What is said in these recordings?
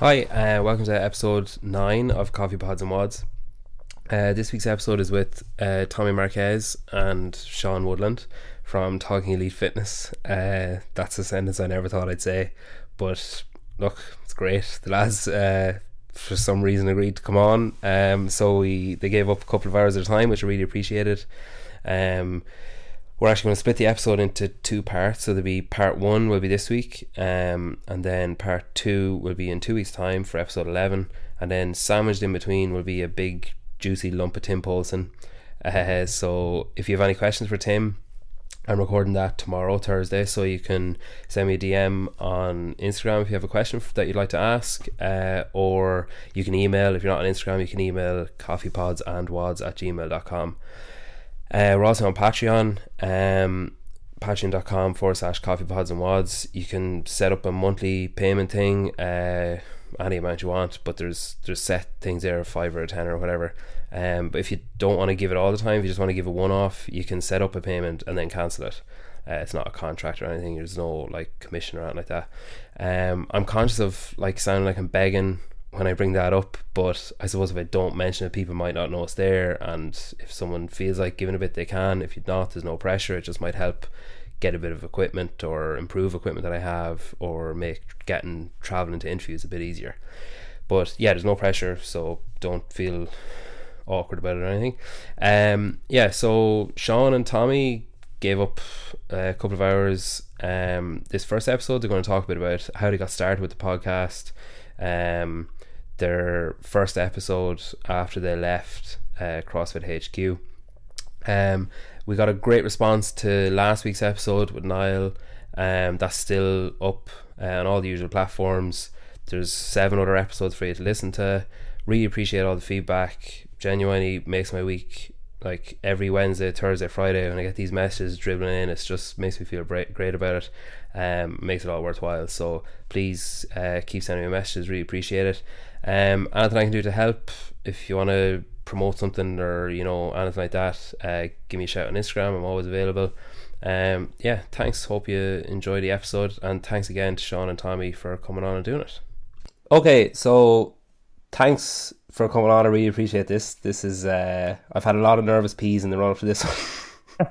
Hi, uh, welcome to episode 9 of Coffee Pods and Wads. Uh, this week's episode is with uh, Tommy Marquez and Sean Woodland from Talking Elite Fitness. Uh, that's a sentence I never thought I'd say, but look, it's great. The lads, uh, for some reason, agreed to come on, um, so we they gave up a couple of hours at a time, which I really appreciated. Um, we're actually going to split the episode into two parts. So there'll be part one will be this week, um, and then part two will be in two weeks' time for episode eleven, and then sandwiched in between will be a big juicy lump of Tim Paulson. Uh, so if you have any questions for Tim, I'm recording that tomorrow, Thursday, so you can send me a DM on Instagram if you have a question that you'd like to ask, uh, or you can email. If you're not on Instagram, you can email coffeepodsandwads at gmail.com. Uh, we're also on Patreon, um, patreon.com forward slash coffee pods and wads. You can set up a monthly payment thing, uh, any amount you want, but there's there's set things there, five or ten or whatever. Um, but if you don't want to give it all the time, if you just want to give it one off, you can set up a payment and then cancel it. Uh, it's not a contract or anything. There's no like commission or anything like that. Um, I'm conscious of like sounding like I'm begging when I bring that up, but I suppose if I don't mention it, people might not know it's there. And if someone feels like giving a bit, they can. If you're not, there's no pressure. It just might help get a bit of equipment or improve equipment that I have or make getting traveling to interviews a bit easier. But yeah, there's no pressure, so don't feel awkward about it or anything. Um, yeah, so Sean and Tommy gave up a couple of hours. Um, this first episode, they're going to talk a bit about how they got started with the podcast. Um, their first episode after they left uh, CrossFit HQ. Um, we got a great response to last week's episode with Niall. Um, that's still up uh, on all the usual platforms. There's seven other episodes for you to listen to. Really appreciate all the feedback. Genuinely makes my week like every Wednesday, Thursday, Friday when I get these messages dribbling in. It just makes me feel great, about it. Um, makes it all worthwhile. So please uh, keep sending me messages. Really appreciate it. Um, anything I can do to help, if you want to promote something or you know anything like that, uh, give me a shout on Instagram. I'm always available. Um, yeah, thanks. Hope you enjoy the episode, and thanks again to Sean and Tommy for coming on and doing it. Okay, so thanks for coming on. I really appreciate this. This is uh, I've had a lot of nervous pees in the run up to this one.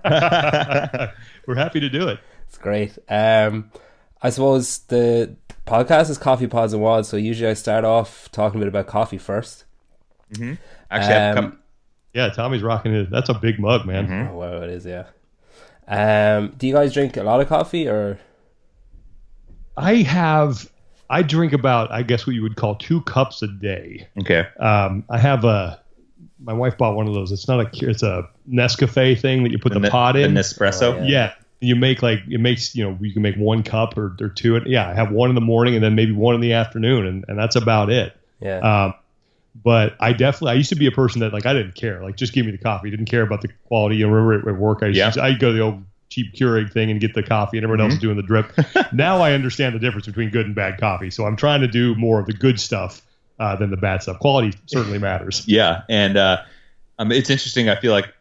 We're happy to do it. It's great. Um, I suppose the podcast is Coffee Pods and Wads, so usually I start off talking a bit about coffee 1st mm-hmm. Actually, um, come... yeah, Tommy's rocking it. That's a big mug, man. Mm-hmm. Oh, wow, it is. Yeah. Um, do you guys drink a lot of coffee, or? I have. I drink about, I guess, what you would call two cups a day. Okay. Um, I have a. My wife bought one of those. It's not a. It's a Nescafe thing that you put the, the pot in. The Nespresso. Oh, yeah. yeah you make like it makes you know you can make one cup or, or two and yeah i have one in the morning and then maybe one in the afternoon and, and that's about it. Yeah. Um, but i definitely i used to be a person that like i didn't care. Like just give me the coffee. Didn't care about the quality. You remember at work i used yeah. to, i go the old cheap Keurig thing and get the coffee and everyone mm-hmm. else is doing the drip. Now i understand the difference between good and bad coffee. So i'm trying to do more of the good stuff uh, than the bad stuff. Quality certainly matters. Yeah. And uh, um, it's interesting i feel like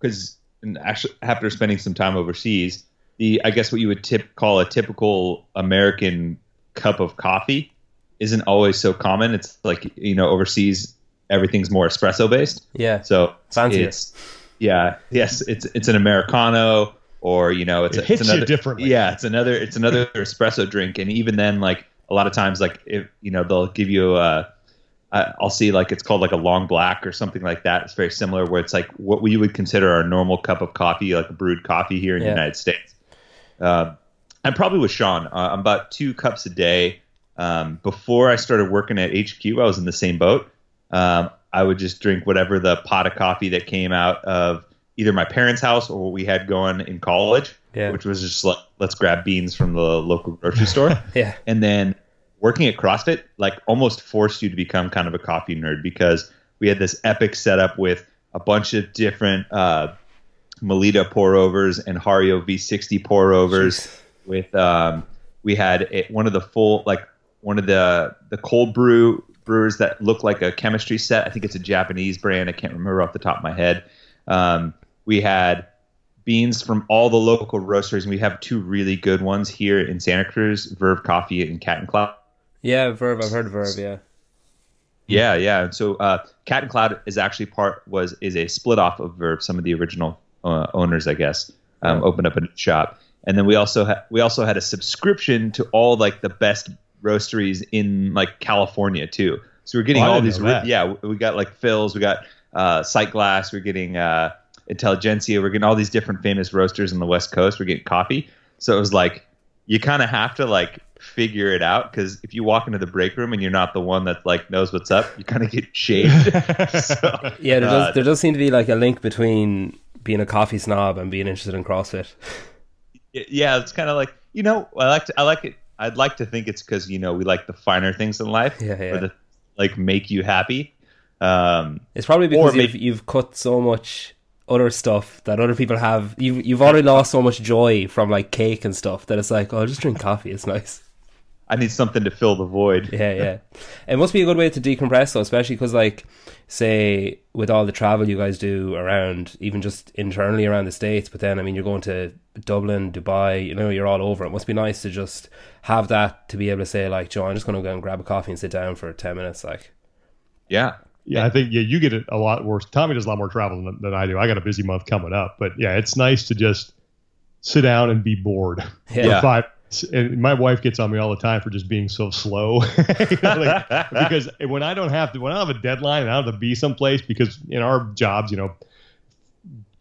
because and actually after spending some time overseas, the I guess what you would tip call a typical American cup of coffee isn't always so common. It's like you know overseas everything's more espresso based. Yeah. So fancy. It's, yeah. Yes. It's it's an americano or you know it's, it a, hits it's another you differently. Yeah. It's another it's another espresso drink, and even then, like a lot of times, like if you know they'll give you a I'll see like it's called like a long black or something like that. It's very similar where it's like what we would consider our normal cup of coffee, like a brewed coffee here in yeah. the United States. Uh, I'm probably with Sean. Uh, I'm about two cups a day. Um, before I started working at HQ, I was in the same boat. Um, I would just drink whatever the pot of coffee that came out of either my parents' house or what we had going in college, yeah. which was just like, let's grab beans from the local grocery store. yeah. And then working at CrossFit like almost forced you to become kind of a coffee nerd because we had this epic setup with a bunch of different uh, Melitta pour overs and Hario V60 pour overs. With um, we had a, one of the full like one of the the cold brew brewers that look like a chemistry set. I think it's a Japanese brand. I can't remember off the top of my head. Um, we had beans from all the local roasters, and we have two really good ones here in Santa Cruz: Verve Coffee and Cat and Cloud Yeah, Verve. I've heard of Verve. Yeah. Yeah, yeah. And so uh, Cat and Cloud is actually part was is a split off of Verve. Some of the original uh, owners, I guess, um, opened up a shop, and then we also ha- we also had a subscription to all like the best roasteries in like California too. So we're getting Oh, all these. know Re- yeah, we got like Phil's, we got uh, Sight Glass, we're getting uh, Intelligentsia, we're getting all these different famous roasters on the West Coast. We're getting coffee. So it was like you kind of have to like figure it out because if you walk into the break room and you're not the one that like knows what's up, you kind of get shaved. so, Yeah, there uh, does there does seem to be like a link between being a coffee snob and being interested in CrossFit. yeah, it's kind of like you know, I like to, I like it. I'd like to think it's because you know we like the finer things in life, Yeah, yeah. or the like make you happy. Um, It's probably because you've, maybe- you've cut so much other stuff that other people have. You've you've already lost so much joy from like cake and stuff that it's like, oh, just drink coffee. It's nice. I need something to fill the void. Yeah, yeah. It must be a good way to decompress, though, especially because, like, say, with all the travel you guys do around, even just internally around the states. But then, I mean, you're going to Dublin, Dubai. You know, you're all over. It must be nice to just have that to be able to say, like, Joe, I'm just going to go and grab a coffee and sit down for ten minutes. Like, Yeah, Yeah, I think yeah, you get it a lot worse. Tommy does a lot more travel than, than I do. I got a busy month coming up, but yeah, it's nice to just sit down and be bored Yeah. for five. And my wife gets on me all the time for just being so slow, Like, because when I don't have to, when I don't have a deadline and I don't have to be someplace, because in our jobs, you know,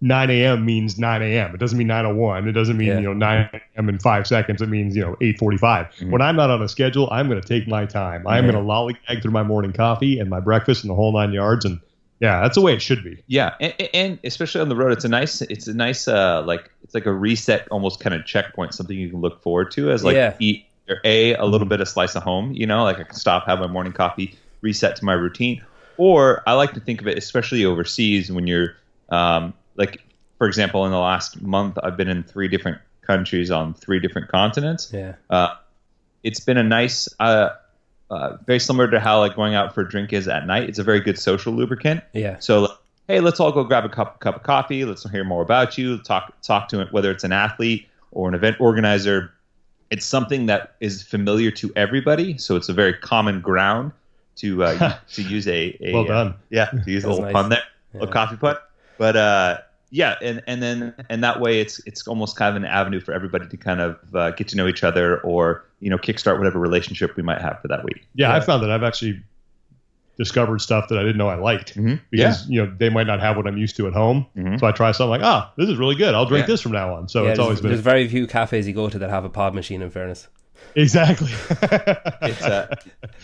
9 a.m. means 9 a.m. It doesn't mean 9:01. It doesn't mean Yeah. you know 9 a.m. in five seconds. It means you know 8:45. Mhm. When I'm not on a schedule, I'm going to take my time. I'm going to lollygag through my morning coffee and my breakfast and the whole nine yards. And yeah, that's the way it should be. yeah, and, and especially on the road, it's a nice, it's a nice, uh, like it's like a reset, almost kind of checkpoint, something you can look forward to as like Yeah. eat or a a little bit of slice of home. You know, like I can stop, have my morning coffee, reset to my routine. Or I like to think of it, especially overseas, when you're um, like, for example, in the last month, I've been in three different countries on three different continents. yeah, uh, it's been a nice, uh, uh, very similar to how like going out for a drink is at night. It's a very good social lubricant. yeah, So, like, hey, let's all go grab a cup, cup of coffee. Let's hear more about you. Talk talk to it, whether it's an athlete or an event organizer. It's something that is familiar to everybody, so it's a very common ground to uh, to use a, a Well uh, done. yeah, to use a little nice. pun there, a Yeah. little coffee pun. But uh, yeah, and and then and that way it's it's almost kind of an avenue for everybody to kind of uh, get to know each other or you know kickstart whatever relationship we might have for that week. Yeah, Yeah. I found that I've actually discovered stuff that I didn't know I liked Mm-hmm. because you know they might not have what I'm used to at home. Mhm. So I try something like, ah, this is really good. I'll drink Yeah. this from now on. So yeah. it's always been there's very few cafes you go to that have a pod machine. In fairness, exactly. it's uh,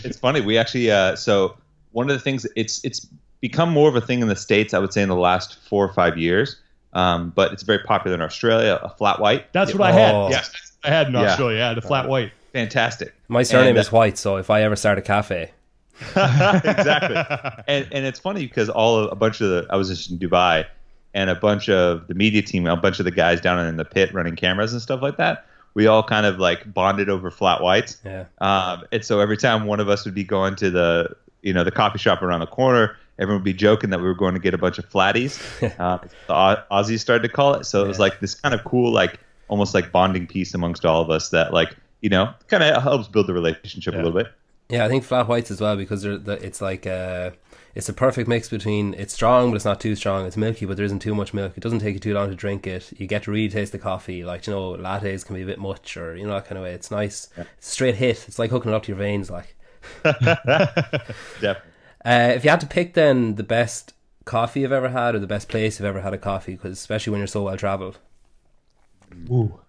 it's funny. We actually uh, so one of the things it's it's become more of a thing in the states. I would say in the last four or five years, um, but it's very popular in Australia. A flat white, That's what I had. Oh. Yes, I had in Yeah. Australia. I had a flat white. fantastic. my surname And, uh, is White, so if I ever start a cafe, exactly. and and it's funny because all of, a bunch of the I was just in Dubai, and a bunch of the media team, a bunch of the guys down in the pit running cameras and stuff like that. We all kind of like bonded over flat whites, yeah, um, and so every time one of us would be going to the you know the coffee shop around the corner, everyone would be joking that we were going to get a bunch of flatties. uh, the Aussies started to call it, so it was like this kind of cool like almost like bonding piece amongst all of us that like you know kind of helps build the relationship Yeah. a little bit. yeah. I think flat whites as well because the, it's like uh, it's a perfect mix between it's strong but it's not too strong. It's milky but there isn't too much milk. It doesn't take you too long to drink it. You get to really taste the coffee. Like you know, lattes can be a bit much or you know that kind of way. It's nice. It's straight hit. It's like hooking it up to your veins. Like Definitely. Uh, if you had to pick then the best coffee you've ever had or the best place you've ever had a coffee, because especially when you're so well traveled. Ooh.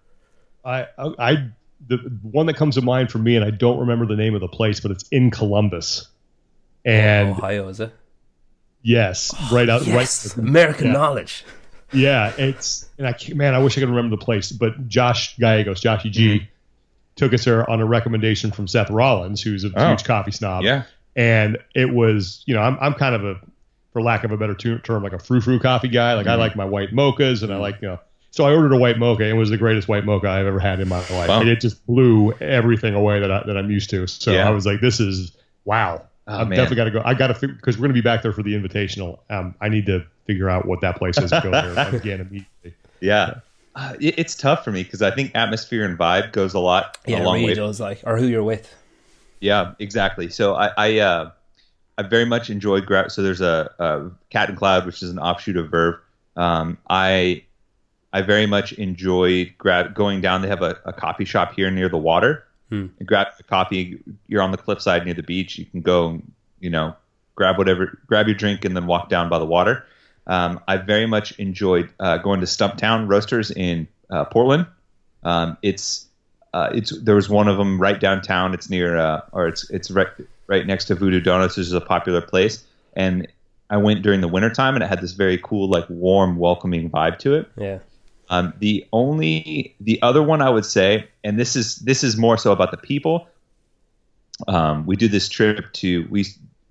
I, I, I, the one that comes to mind for me, and I don't remember the name of the place, but it's in Columbus. And Ohio is it? yes, right out, Yes, right. American yeah. knowledge. Yeah, it's and I man, I wish I could remember the place, but Josh Gallegos, Joshy G, took us there on a recommendation from Seth Rollins, who's a Oh. huge coffee snob. Yeah. And it was, you know, I'm I'm kind of a, for lack of a better term, like a frou frou coffee guy. Like I Mhm. like my white mochas, and I like you know. So I ordered a white mocha. and It was the greatest white mocha I've ever had in my life, Wow. and it just blew everything away that I, that I'm used to. So Yeah. I was like, this is wow. Oh, I've man. definitely got to go. I got to because we're going to be back there for the invitational. Um, I need to figure out what that place is and go there again immediately. Yeah. Uh, it, it's tough for me because I think atmosphere and vibe goes a lot Yeah, a it long really way. does. Like, or who you're with. Yeah, exactly. So I I, uh, I very much enjoyed grab. So there's a, a, Cat and Cloud, which is an offshoot of Verve. Um, I I very much enjoyed grab going down. They have a, a coffee shop here near the water. Hmm. And grab the coffee. You're on the cliffside near the beach. You can go, you know, grab whatever, grab your drink, and then walk down by the water. Um, I very much enjoyed uh, going to Stumptown Roasters in uh, Portland. Um, it's uh, it's there was one of them right downtown. It's near uh, or it's it's right right next to Voodoo Donuts, which is a popular place. And I went during the wintertime and it had this very cool, like warm, welcoming vibe to it. Yeah. Um, the only the other one I would say, and this is this is more so about the people. Um, we do this trip to we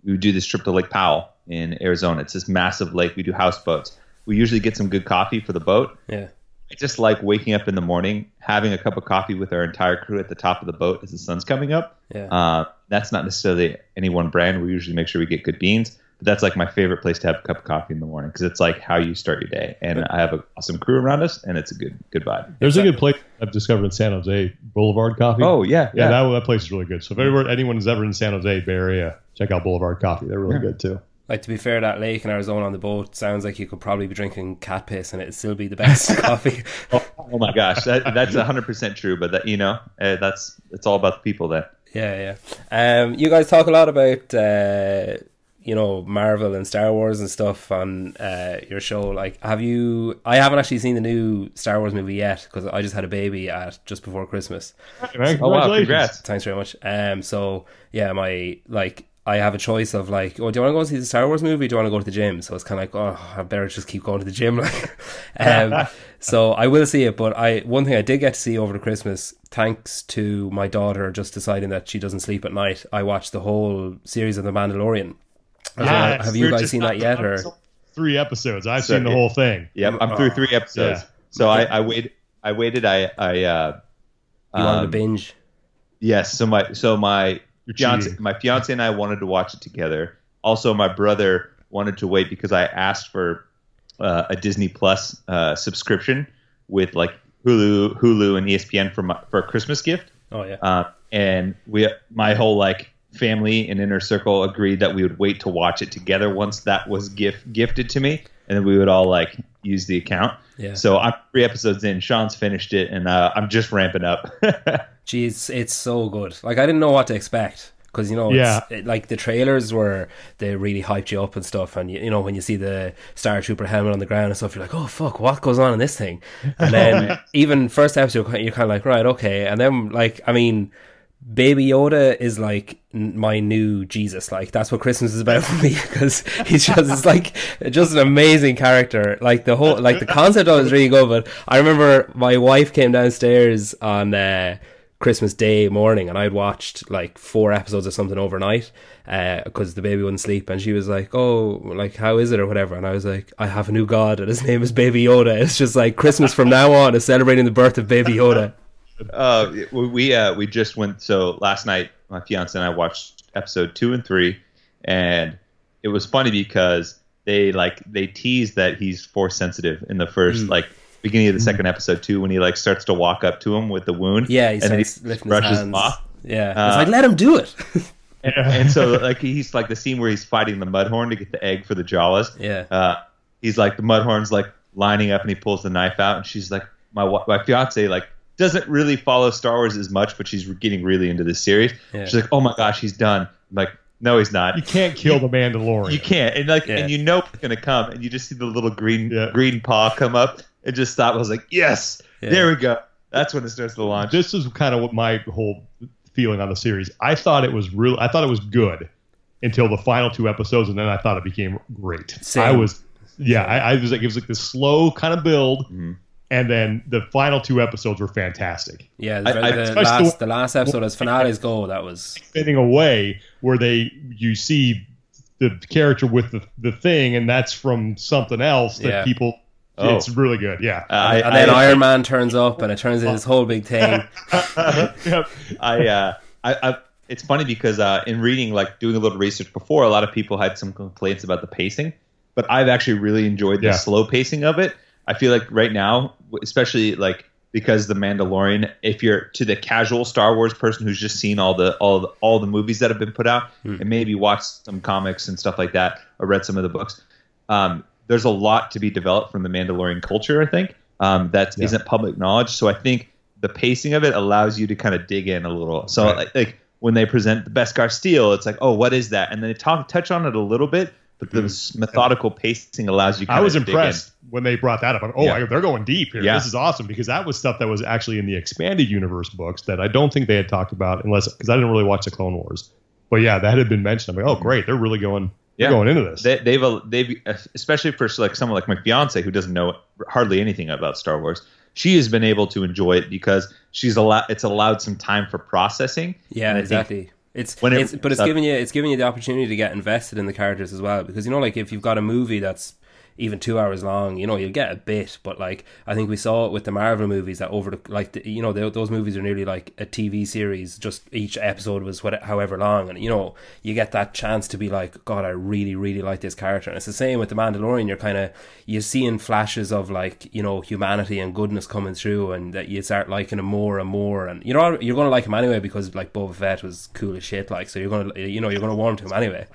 we do this trip to Lake Powell in Arizona. It's this massive lake. We do houseboats. We usually get some good coffee for the boat. Yeah. I just like waking up in the morning, having a cup of coffee with our entire crew at the top of the boat as the sun's coming up. Yeah. Uh, that's not necessarily any one brand. We usually make sure we get good beans. But that's like my favorite place to have a cup of coffee in the morning because it's like how you start your day. And I have an awesome crew around us, and it's a good good vibe. There's a good place I've discovered in San Jose, Boulevard Coffee. Oh yeah, yeah, yeah. that, that place is really good. So if anyone, anyone's ever in San Jose Bay Area, check out Boulevard Coffee. They're really good too. Like to be fair, that lake in Arizona on the boat sounds like you could probably be drinking cat piss and it'd still be the best coffee. oh, oh my gosh, that, that's hundred percent true. But that you know, uh, that's it's all about the people there. Yeah, yeah. Um, you guys talk a lot about uh, you know Marvel and Star Wars and stuff on uh, your show. Like, have you? I haven't actually seen the new Star Wars movie yet because I just had a baby at just before Christmas. Man, Oh wow, congrats! Thanks very much. Um, so yeah, my like I have a choice of like, oh, do you want to go see the Star Wars movie? do you want to go to the gym? So it's kind of like, oh, I better just keep going to the gym. Like, um, so I will see it. But I one thing I did get to see over the Christmas, thanks to my daughter just deciding that she doesn't sleep at night. I watched the whole series of The Mandalorian. Yes, have you guys seen that yet? Or Three episodes. I've So seen the whole thing. Yep, I'm through three episodes. Yeah. So I, I waited. I waited. I I uh, you wanted to um, binge? Yes. So my so my You're fiance my fiance and I wanted to watch it together. Also, my brother wanted to wait because I asked for uh, a Disney Plus uh, subscription with like Hulu, Hulu, and ESPN for my, for a Christmas gift. Oh yeah. Uh, and we, my whole like family and inner circle agreed that we would wait to watch it together once that was gift gifted to me, and then we would all like use the account. Yeah. So I'm three episodes in. Sean's finished it, and uh, I'm just ramping up. Jeez, it's so good. Like I didn't know what to expect because you know, Yeah. it's, it, like the trailers were they really hyped you up and stuff, and you, you know when you see the Star Trooper helmet on the ground and stuff, you're like, oh fuck, what goes on in this thing? And then even first episode, you're kind of like, right, okay, and then like I mean. Baby Yoda is like my new Jesus. Like that's what Christmas is about for me because he's just it's like just an amazing character. Like the whole like the concept of it is really good. But I remember my wife came downstairs on uh, Christmas Day morning and I'd watched like four episodes of something overnight because the baby wouldn't sleep and she was like, "Oh, like how is it or whatever?" And I was like, "I have a new god and his name is Baby Yoda." It's just like Christmas from now on is celebrating the birth of Baby Yoda. Uh, we we, uh, we just went. So last night, my fiance and I watched episode two and three, and it was funny because they like they teased that he's force sensitive in the first like beginning of the second episode too when he like starts to walk up to him with the wound. Yeah, he and then he brushes hands. him off. Yeah, Uh, it's like let him do it. And, and so like he's like the scene where he's fighting the mudhorn to get the egg for the Jawas. yeah, uh, he's like the mudhorn's like lining up and he pulls the knife out and she's like my wa- my fiance like doesn't really follow Star Wars as much but she's getting really into this series. Yeah. She's like, "Oh my gosh, he's done." I'm like, "No, he's not. You can't kill the Mandalorian. You can't." And like Yeah. and you know it's going to come and you just see the little green Yeah. green paw come up and just stop. I was like, "Yes. Yeah. There we go." That's when it starts to launch. This is kind of what my whole feeling on the series. I thought it was real. I thought it was good until the final two episodes, and then I thought it became great. Same. I was, yeah, I, I was like, it was like this slow kind of build, Mhm. And then the final two episodes were fantastic. yeah. The, I- the especially last the- the last episode as finales go, that was Fitting away where they you see the character with the the thing, and that's from something else that Yeah. people. Oh. It's really good. Yeah. I, and then I, Iron Man turns up and it turns into this whole big thing. Yep. I, uh, I, I, it's funny because uh, in reading, like doing a little research before, a lot of people had some complaints about the pacing, but I've actually really enjoyed the Yeah. slow pacing of it. I feel like right now, especially like because the Mandalorian, if you're to the casual Star Wars person who's just seen all the all the, all the movies that have been put out Hmm. and maybe watched some comics and stuff like that or read some of the books, um, there's a lot to be developed from the Mandalorian culture. I think um, that Yeah. not public knowledge. So I think the pacing of it allows you to kind of dig in a little. So Right. like, like when they present the Beskar steel, it's like, oh, what is that? And then they talk touch on it a little bit, but the methodical pacing allows you. I was to dig in. impressed when they brought that up. I'm, oh, Yeah. I- they're going deep here. Yeah. This is awesome because that was stuff that was actually in the expanded universe books that I don't think they had talked about unless because I didn't really watch the Clone Wars. But yeah, that had been mentioned. I'm like, oh, great, they're really going. They're Mm-hmm. Yeah. going into this. They, they've uh, they've especially for like someone like my fiance who doesn't know hardly anything about Star Wars. She has been able to enjoy it because she's allowed. It's allowed some time for processing. Yeah, And exactly. It's, it's but it's that- giving you it's giving you the opportunity to get invested in the characters as well because you know like if you've got a movie that's even two hours long, you know you'll get a bit, but like I think we saw it with the Marvel movies that over the like the, you know they, those movies are nearly like a TV series. Just each episode was what however long, and you know you get that chance to be like, God, I really really like this character. And it's the same with the Mandalorian. You're kind of you're seeing flashes of like you know humanity and goodness coming through, and that you start liking him more and more. And you know you're going to like him anyway because like Boba Fett was cool as shit. Like so you're going to you know you're going to warm to him anyway.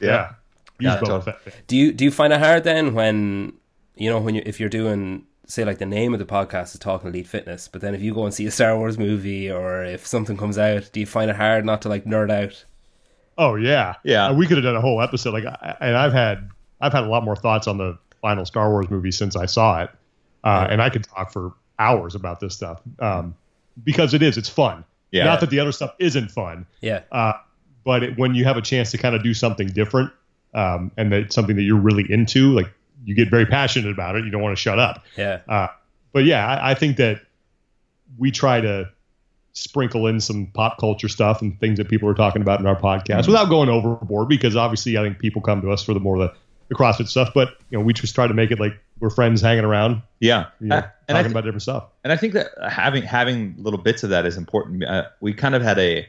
yeah, Use Yeah, Boba Do you do you find it hard then when you know when you if you're doing say like the name of the podcast is talking elite fitness, but then if you go and see a Star Wars movie or if something comes out, do you find it hard not to like nerd out? Oh yeah, Yeah. Uh, we could have done a whole episode. Like, and I've had I've had a lot more thoughts on the final Star Wars movie since I saw it, uh, and I could talk for hours about this stuff um, because it is it's fun. Yeah. Not that the other stuff isn't fun, Yeah, uh, but it, when you have a chance to kind of do something different um, and that something that you're really into, like you get very passionate about it. You don't want to shut up. yeah, Uh, but yeah, I, I think that we try to sprinkle in some pop culture stuff and things that people are talking about in our podcast Mm-hmm. without going overboard because obviously I think people come to us for the more the, the CrossFit stuff, but you know, we just try to make it like we're friends hanging around, Yeah, you know, Uh, I talking thi- about different stuff. and I think that having having little bits of that is important. Uh, we kind of had a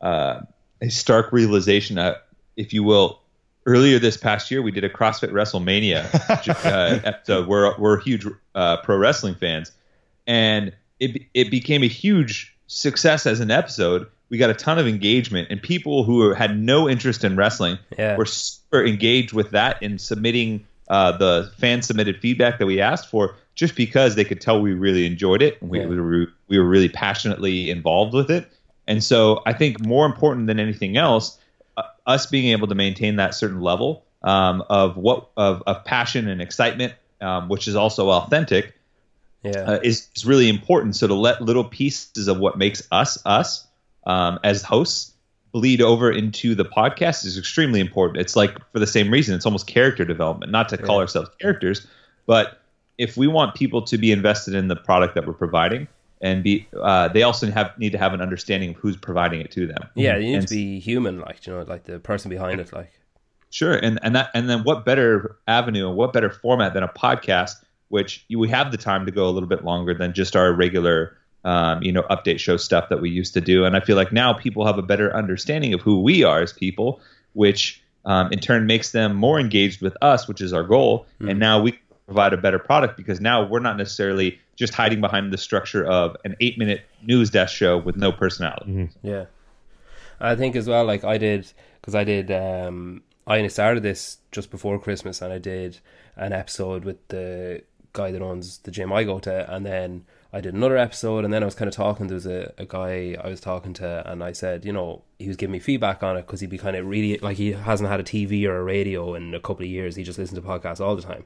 uh, a stark realization, uh, if you will, earlier this past year. We did a CrossFit WrestleMania uh, episode. We're we're huge uh, pro wrestling fans, and it it became a huge success as an episode. We got a ton of engagement, and people who had no interest in wrestling yeah. were super engaged with that and submitting uh, the fan submitted feedback that we asked for just because they could tell we really enjoyed it and we, Yeah. we, were, we were really passionately involved with it. And so I think more important than anything else, us being able to maintain that certain level um, of what of, of passion and excitement, um, which is also authentic, yeah. uh, is, is really important. So to let little pieces of what makes us us um, as hosts bleed over into the podcast is extremely important. It's like for the same reason, it's almost character development. Not to call Yeah. ourselves characters, but if we want people to be invested in the product that we're providing, and be, uh, they also have need to have an understanding of who's providing it to them. yeah, you need And to be human, like you know, like the person behind it, like Sure, and and that and then what better avenue and what better format than a podcast, which you, we have the time to go a little bit longer than just our regular, um, you know, update show stuff that we used to do. And I feel like now people have a better understanding of who we are as people, which um, in turn makes them more engaged with us, which is our goal. And now we provide a better product because now we're not necessarily just hiding behind the structure of an eight-minute news desk show with no personality. Yeah, I think as well. Like I did because I did. um I only started this just before Christmas, and I did an episode with the guy that owns the gym I go to, and then I did another episode, and then I was kind of talking. There was a, a guy I was talking to, and I said, you know, he was giving me feedback on it because he'd be kind of really like he hasn't had a TV or a radio in a couple of years. He just listens to podcasts all the time.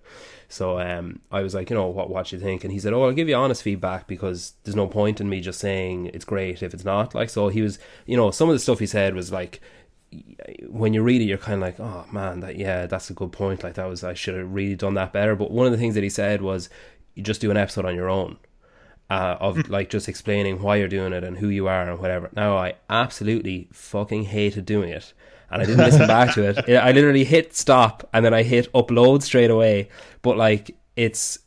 So um, I was like, you know, what what you think? And he said, oh, I'll give you honest feedback because there's no point in me just saying it's great if it's not. Like, so he was, you know, some of the stuff he said was like when you read it, you're kind of like, oh man, that yeah, that's a good point. Like that was I should have really done that better. But one of the things that he said was, you just do an episode on your own, uh, of like just explaining why you're doing it and who you are and whatever. Now I absolutely fucking hated doing it, and I didn't listen back to it. I literally hit stop and then I hit upload straight away. But like it's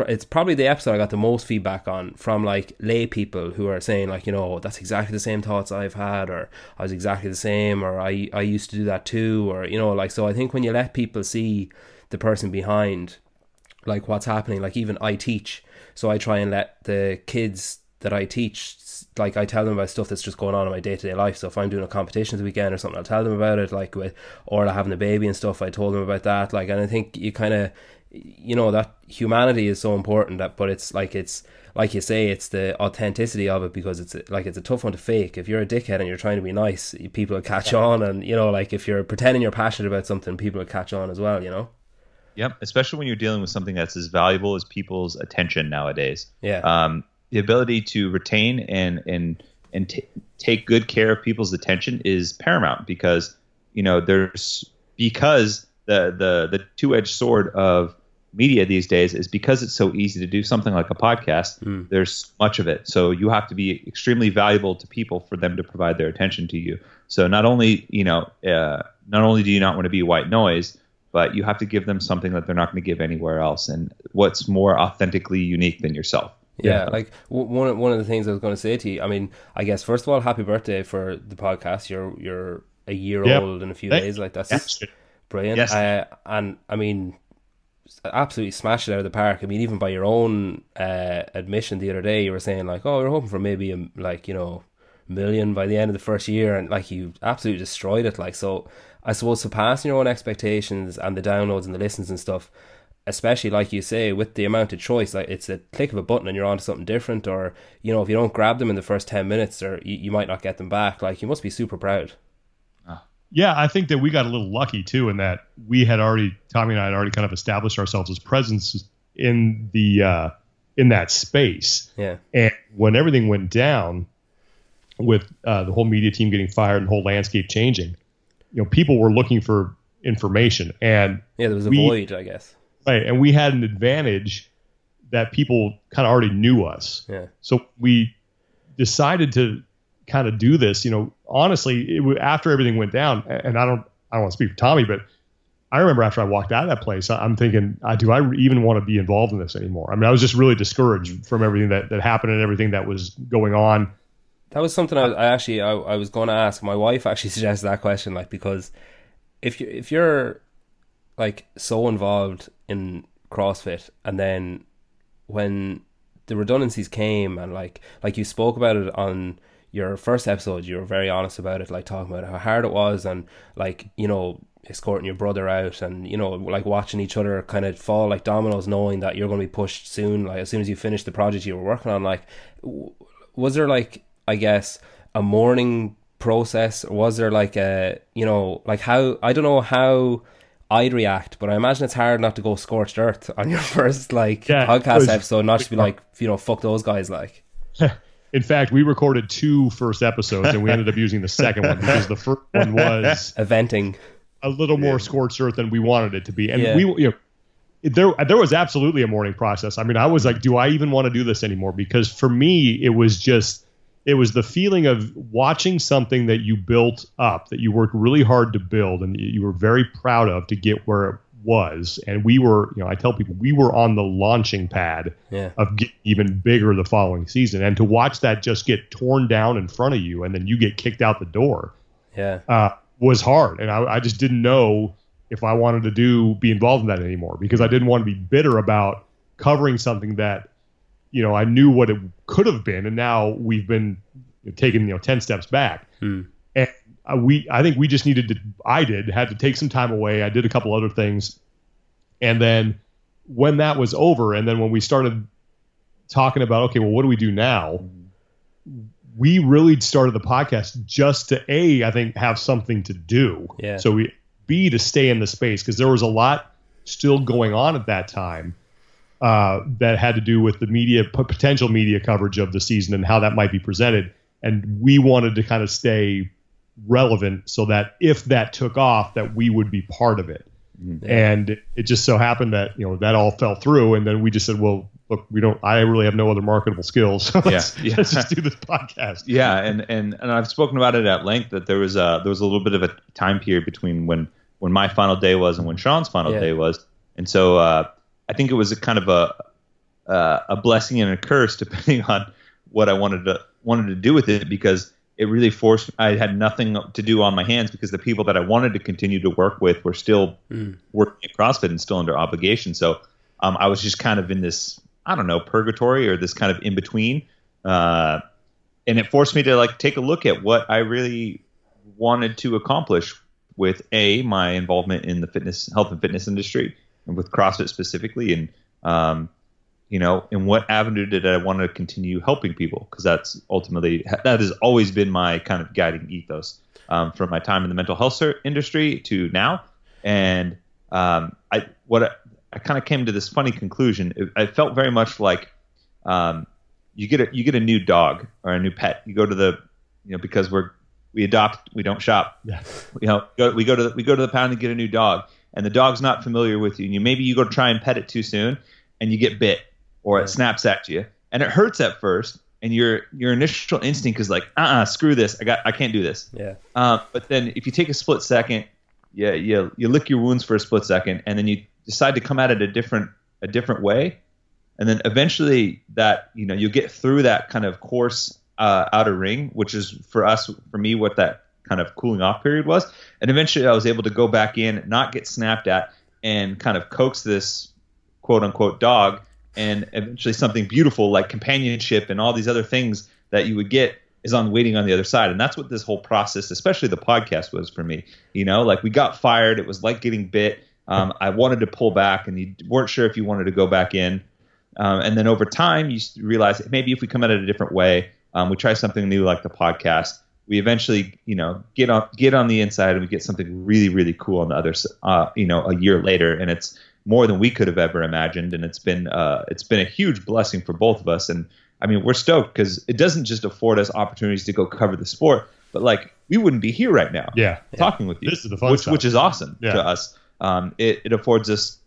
it's probably the episode I got the most feedback on from like lay people who are saying like you know that's exactly the same thoughts I've had or I was exactly the same or I I used to do that too or you know like so I think when you let people see the person behind like what's happening like even I teach So I try and let the kids that I teach, like I tell them about stuff that's just going on in my day to day life. So if I'm doing a competition this weekend or something, I'll tell them about it. Like with or having a baby and stuff, I told them about that. Like, and I think you kind of, you know, that humanity is so important. That, but it's like it's like you say, it's the authenticity of it because it's like it's a tough one to fake. If you're a dickhead and you're trying to be nice, people will catch on, and you know, like if you're pretending you're passionate about something, people will catch on as well. You know. Yep, especially when you're dealing with something that's as valuable as people's attention nowadays. Yeah. Um, the ability to retain and and and t- take good care of people's attention is paramount because you know there's because the the the two edged sword of media these days is because it's so easy to do something like a podcast. Mm. There's much of it, so you have to be extremely valuable to people for them to provide their attention to you. So not only you know uh, not only do you not want to be white noise, but you have to give them something that they're not going to give anywhere else. And what's more authentically unique than yourself? Yeah, yeah. like w- one of, one of the things I was going to say to you. I mean, I guess first of all, happy birthday for the podcast. You're you're a year yep. old in a few days. Like that's yes. brilliant. Yes. Uh, and I mean, absolutely smashed it out of the park. I mean, even by your own uh, admission the other day, you were saying like, "Oh, we're hoping for maybe a, like you know million by the end of the first year," and like you absolutely destroyed it. Like so, I suppose surpassing your own expectations and the downloads and the listens and stuff. Especially like you say, with the amount of choice, like it's a click of a button and you're on to something different. Or you know, if you don't grab them in the first ten minutes, or you, you might not get them back. Like you must be super proud. Yeah, I think that we got a little lucky too in that we had already Tommy and I had already kind of established ourselves as presence in the uh, in that space. Yeah. And when everything went down with uh, the whole media team getting fired and the whole landscape changing, you know, people were looking for information and yeah, there was a we, void, I guess. Right, and we had an advantage that people kind of already knew us. Yeah. So we decided to kind of do this, you know, honestly, it, was after everything went down, and I don't, I don't want to speak for Tommy, but I remember after I walked out of that place, I'm thinking, i do I even want to be involved in this anymore? I mean, I was just really discouraged from everything that, that happened and everything that was going on. That was something I, I actually I, I was going to ask. My wife actually suggested that question, like because if you if you're like so involved in CrossFit and then when the redundancies came and like like you spoke about it on your first episode, you were very honest about it, like talking about how hard it was and like, you know, escorting your brother out and, you know, like watching each other kind of fall like dominoes, knowing that you're going to be pushed soon, like as soon as you finish the project you were working on. Like, was there like, I guess, a mourning process? Or was there like a, you know, like how, I don't know how. I'd react, but I imagine it's hard not to go scorched earth on your first like yeah, podcast was, episode, not just be like, you know, fuck those guys, like. In fact, we recorded two first episodes, and we ended up using the second one because the first one was eventing a little more scorched earth than we wanted it to be, and yeah. we, you know, there there was absolutely a mourning process. I mean, I was like, do I even want to do this anymore? Because for me, it was just it was the feeling of watching something that you built up, that you worked really hard to build, and you were very proud of to get where it was, and we were, you know, I tell people we were on the launching pad yeah. of getting even bigger the following season, and to watch that just get torn down in front of you, and then you get kicked out the door, yeah, uh, was hard, and I, I just didn't know if I wanted to do be involved in that anymore because I didn't want to be bitter about covering something that, you know, I knew what it could have been, and now we've been taking you know ten steps back. Hmm. And we I think we just needed to I did had to take some time away. I did a couple other things, and then when that was over, and then when we started talking about okay, well, what do we do now? We really started the podcast just to a I think have something to do. Yeah. So we b to stay in the space because there was a lot still going on at that time. Uh, that had to do with the media potential media coverage of the season and how that might be presented and we wanted to kind of stay relevant so that if that took off that we would be part of it mm-hmm. and it just so happened that you know that all fell through and then we just said well look we don't i really have no other marketable skills so let's, yeah, yeah. let's just do this podcast yeah and and and i've spoken about it at length that there was a there was a little bit of a time period between when when my final day was and when sean's final yeah. day was and so uh, i think it was a kind of a uh, a blessing and a curse depending on what i wanted to wanted to do with it because it really forced I had nothing to do on my hands because the people that I wanted to continue to work with were still mm. working at CrossFit and still under obligation. So um, I was just kind of in this I don't know purgatory or this kind of in between, uh, and it forced me to like take a look at what I really wanted to accomplish with a my involvement in the fitness health and fitness industry and with CrossFit specifically, and um, you know, in what avenue did I want to continue helping people? Because that's ultimately that has always been my kind of guiding ethos um, from my time in the mental health industry to now. And um, I what I, I kind of came to this funny conclusion. It, I felt very much like um, you get a you get a new dog or a new pet. You go to the you know because we're we adopt we don't shop. Yeah. You know go, we go to the, we go to the pound and get a new dog, and the dog's not familiar with you. And you maybe you go to try and pet it too soon, and you get bit or it snaps at you. And it hurts at first and your your initial instinct is like uh-uh screw this i got i can't do this. Yeah. Uh, but then if you take a split second yeah you, you lick your wounds for a split second and then you decide to come at it a different a different way and then eventually that you know you'll get through that kind of course uh, outer ring which is for us for me what that kind of cooling off period was. And eventually i was able to go back in not get snapped at and kind of coax this quote unquote dog and eventually something beautiful like companionship and all these other things that you would get is on waiting on the other side. And that's what this whole process especially the podcast was for me you know like we got fired. It was like getting bit. Um, i wanted to pull back and you weren't sure if you wanted to go back in. Um, and then over time you realize maybe if we come at it a different way um, we try something new like the podcast we eventually you know get on get on the inside and we get something really really cool on the other uh, you know a year later and it's more than we could have ever imagined, and it's been uh, it's been a huge blessing for both of us. And I mean, we're stoked because it doesn't just afford us opportunities to go cover the sport, but like we wouldn't be here right now, yeah, talking with you. This is the fun which stuff. which is awesome Yeah. to us. Um, it, it affords us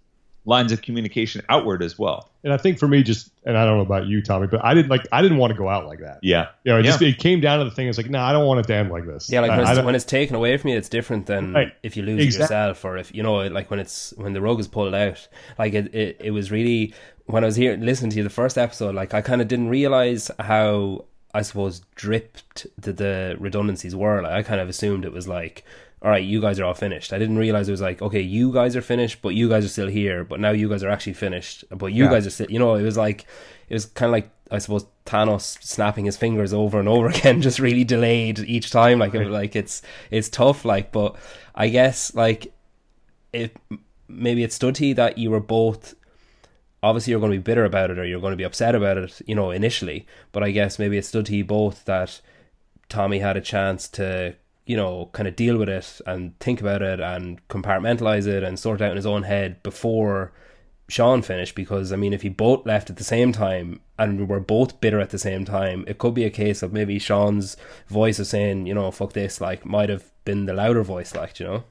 lines of communication outward as well. And I think for me, just and I don't know about you, Tommy, but I didn't like I didn't want to go out like that. Yeah, You know, it just Yeah. it came down to the thing. It's like, no, I don't want it to end like this. Yeah, like I- when I it's, don't- when it's taken away from you, it's different than Right. if you lose Exactly. yourself, or if you know, like when it's when the rug is pulled out. Like it, it, it was really when I was here listening to you the first episode. Like I kind of didn't realize how I suppose dripped the, the redundancies were. Like I kind of assumed it was like, all right, you guys are all finished. I didn't realize it was like, okay, you guys are finished, but you guys are still here. But now you guys are actually finished, but you Yeah. guys are still. You know, it was like it was kind of like I suppose Thanos snapping his fingers over and over again, just really delayed each time. Like it, like it's it's tough. Like, but I guess like it maybe it stood to you that you were both obviously you're going to be bitter about it or you're going to be upset about it, you know, initially. But I guess maybe it stood to you both that Tommy had a chance to, you know, kind of deal with it and think about it and compartmentalize it and sort it out in his own head before Sean finished. Because I mean, if he both left at the same time and we were both bitter at the same time, it could be a case of maybe Sean's voice of saying, you know, fuck this, like, might have been the louder voice, like, you know.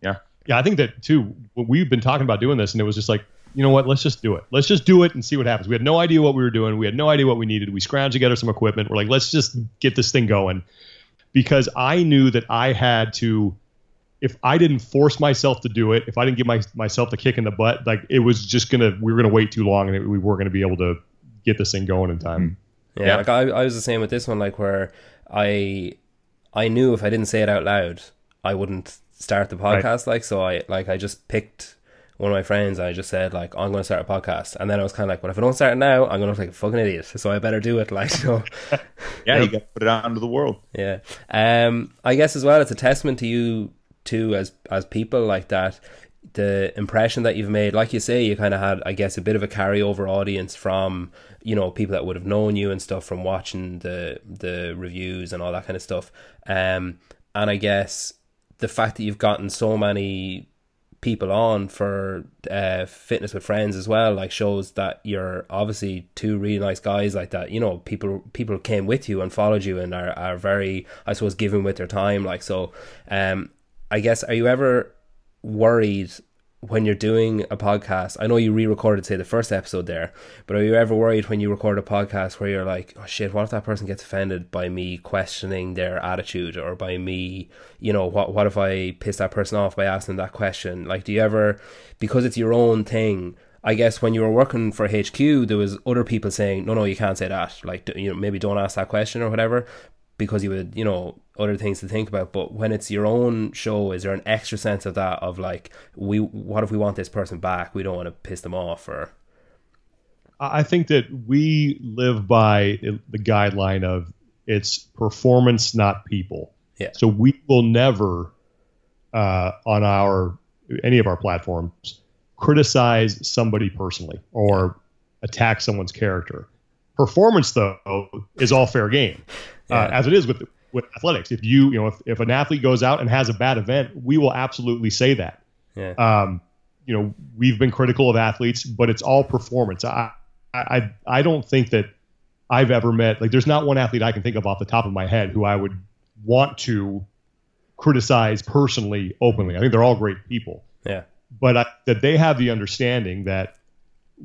yeah, yeah, I think that too. We've been talking about doing this, and it was just like, you know what? Let's just do it. Let's just do it and see what happens. We had no idea what we were doing. We had no idea what we needed. We scrounged together some equipment. We're like, let's just get this thing going, because I knew that I had to. If I didn't force myself to do it, if I didn't give my, myself the kick in the butt, like it was just gonna, we were gonna wait too long, and it, we weren't gonna be able to get this thing going in time. Yeah, Yeah. like I, I was the same with this one, like where I, I knew if I didn't say it out loud, I wouldn't start the Right. podcast. Like, so I, like, I just picked one of my friends. I just said, like, I'm going to start a podcast, and then I was kind of like, well, if I don't start it now, I'm going to look like a fucking idiot. So I better do it. Like, so yeah, you got to put it out into the world. yeah. Um, I guess as well, it's a testament to you too as as people like that. The impression that you've made, like you say, you kind of had, I guess, a bit of a carryover audience from you know people that would have known you and stuff from watching the the reviews and all that kind of stuff. Um, and I guess the fact that you've gotten so many people on for uh, fitness with friends as well like shows that you're obviously two really nice guys like that you know people people came with you and followed you and are, are very i suppose giving with their time like so um i guess are you ever worried when you're doing a podcast i know you re-recorded say the first episode there but are you ever worried when you record a podcast where you're like oh shit what if that person gets offended by me questioning their attitude or by me you know what what if i piss that person off by asking that question like do you ever because it's your own thing I guess when you were working for HQ, there was other people saying, "No, no, you can't say that. Like, you know, maybe don't ask that question or whatever." Because you would you know other things to think about but when it's your own show is there an extra sense of that of like we what if we want this person back we don't want to piss them off or I think that we live by the guideline of it's performance, not people. Yeah. So we will never, uh, on our any of our platforms, criticize somebody personally or attack someone's character. Performance, though, is all fair game, yeah. uh, as it is with with athletics. If you you know if, if an athlete goes out and has a bad event, we will absolutely say that. Yeah. Um, you know, we've been critical of athletes, but it's all performance. I I I don't think that I've ever met like there's not one athlete I can think of off the top of my head who I would want to criticize personally openly. I think they're all great people. Yeah. But I, that they have the understanding that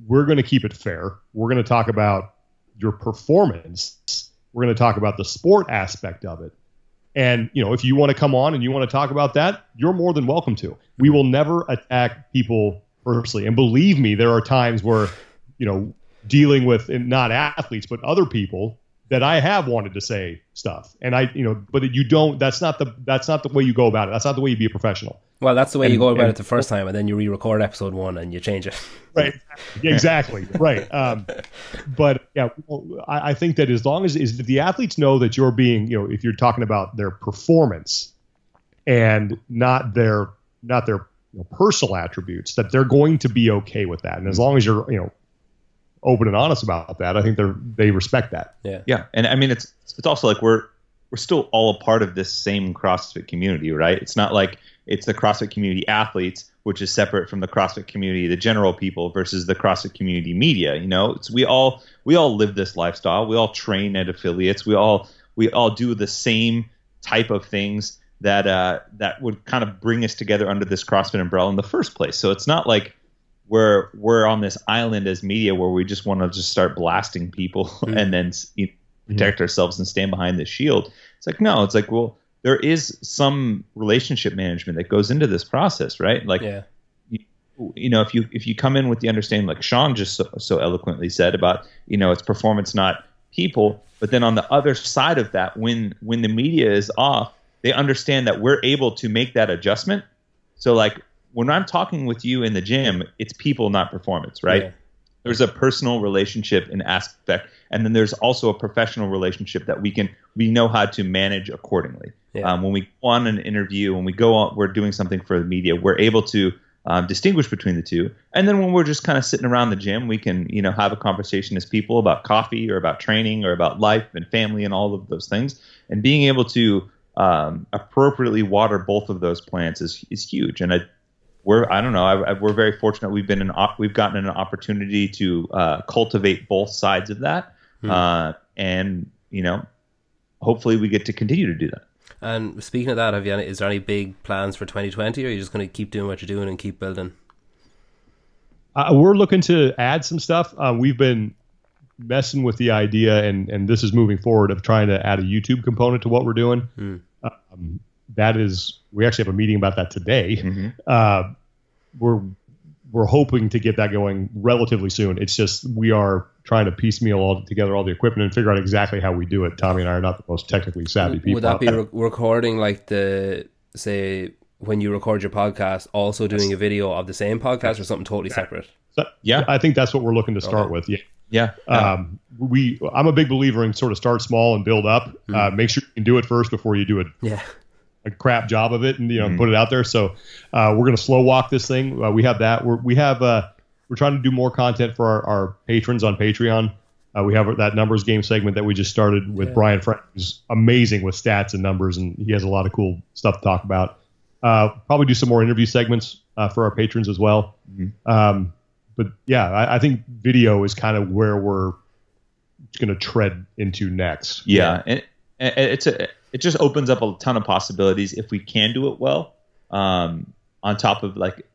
we're going to keep it fair. We're going to talk about your performance. We're going to talk about the sport aspect of it. And you know, if you want to come on and you want to talk about that, you're more than welcome to. We will never attack people personally. And believe me, there are times where, you know, dealing with not athletes but other people that I have wanted to say stuff. And I, you know, but you don't. That's not the that's not the way you go about it. That's not the way you be a professional. Well, that's the way and, you go about and, it the first time, and then you re-record episode one and you change it. Right. Exactly. right. Um, but yeah, I, I, think that as long as is the athletes know that you're being, you know, if you're talking about their performance and not their not their you know, personal attributes, that they're going to be okay with that. And as long as you're, you know, open and honest about that, I think they're they respect that. Yeah. Yeah. And I mean, it's it's also like we're we're still all a part of this same CrossFit community, right? It's not like it's the CrossFit community athletes, which is separate from the CrossFit community, the general people, versus the CrossFit community media. You know, it's, we all we all live this lifestyle. We all train at affiliates. We all we all do the same type of things that uh, that would kind of bring us together under this CrossFit umbrella in the first place. So it's not like we're we're on this island as media where we just want to just start blasting people mm-hmm. and then you know, protect mm-hmm. ourselves and stand behind the shield. It's like no, it's like well there is some relationship management that goes into this process, right? Like, yeah. you, you, know, if you if you come in with the understanding, like Sean just so, so eloquently said about, you know, it's performance, not people. But then on the other side of that, when when the media is off, they understand that we're able to make that adjustment. So like when I'm talking with you in the gym, it's people, not performance, right? Yeah. There's a personal relationship and aspect, and then there's also a professional relationship that we can we know how to manage accordingly. Yeah. Um, when we go on an interview, when we go on, we're doing something for the media, we're able to um, distinguish between the two. And then when we're just kind of sitting around the gym, we can, you know, have a conversation as people about coffee or about training or about life and family and all of those things. And being able to um, appropriately water both of those plants is is huge. And I, we're I don't know I, I, we're very fortunate we've been an op- we've gotten an opportunity to uh, cultivate both sides of that. Hmm. Uh, and you know, hopefully we get to continue to do that. And speaking of that, have you any, is there any big plans for 2020, or are you just going to keep doing what you're doing and keep building? Uh, we're looking to add some stuff. Uh, we've been messing with the idea, and and this is moving forward of trying to add a YouTube component to what we're doing. Hmm. Um, that is, we actually have a meeting about that today. Mm-hmm. Uh, we're we're hoping to get that going relatively soon. It's just we are trying to piecemeal all together all the equipment and figure out exactly how we do it. Tommy and I are not the most technically savvy people. Would that be re- recording like the say when you record your podcast, also doing yes. a video of the same podcast or something totally separate? So, yeah, I think that's what we're looking to start okay. with. Yeah. Yeah. Um, we, I'm a big believer in sort of start small and build up. Mm. Uh, make sure you can do it first before you do it. Yeah a crap job of it and you know mm-hmm. put it out there. So uh, we're gonna slow walk this thing. Uh, we have that. We're, we have uh, we're trying to do more content for our, our patrons on Patreon. Uh, we have that numbers game segment that we just started with yeah. Brian Frank, who's amazing with stats and numbers, and he has a lot of cool stuff to talk about. Uh, probably do some more interview segments uh, for our patrons as well. Mm-hmm. Um, but yeah, I, I, think video is kind of where we're going to tread into next. Yeah, yeah. And, and it's a it just opens up a ton of possibilities if we can do it well. Um, on top of like,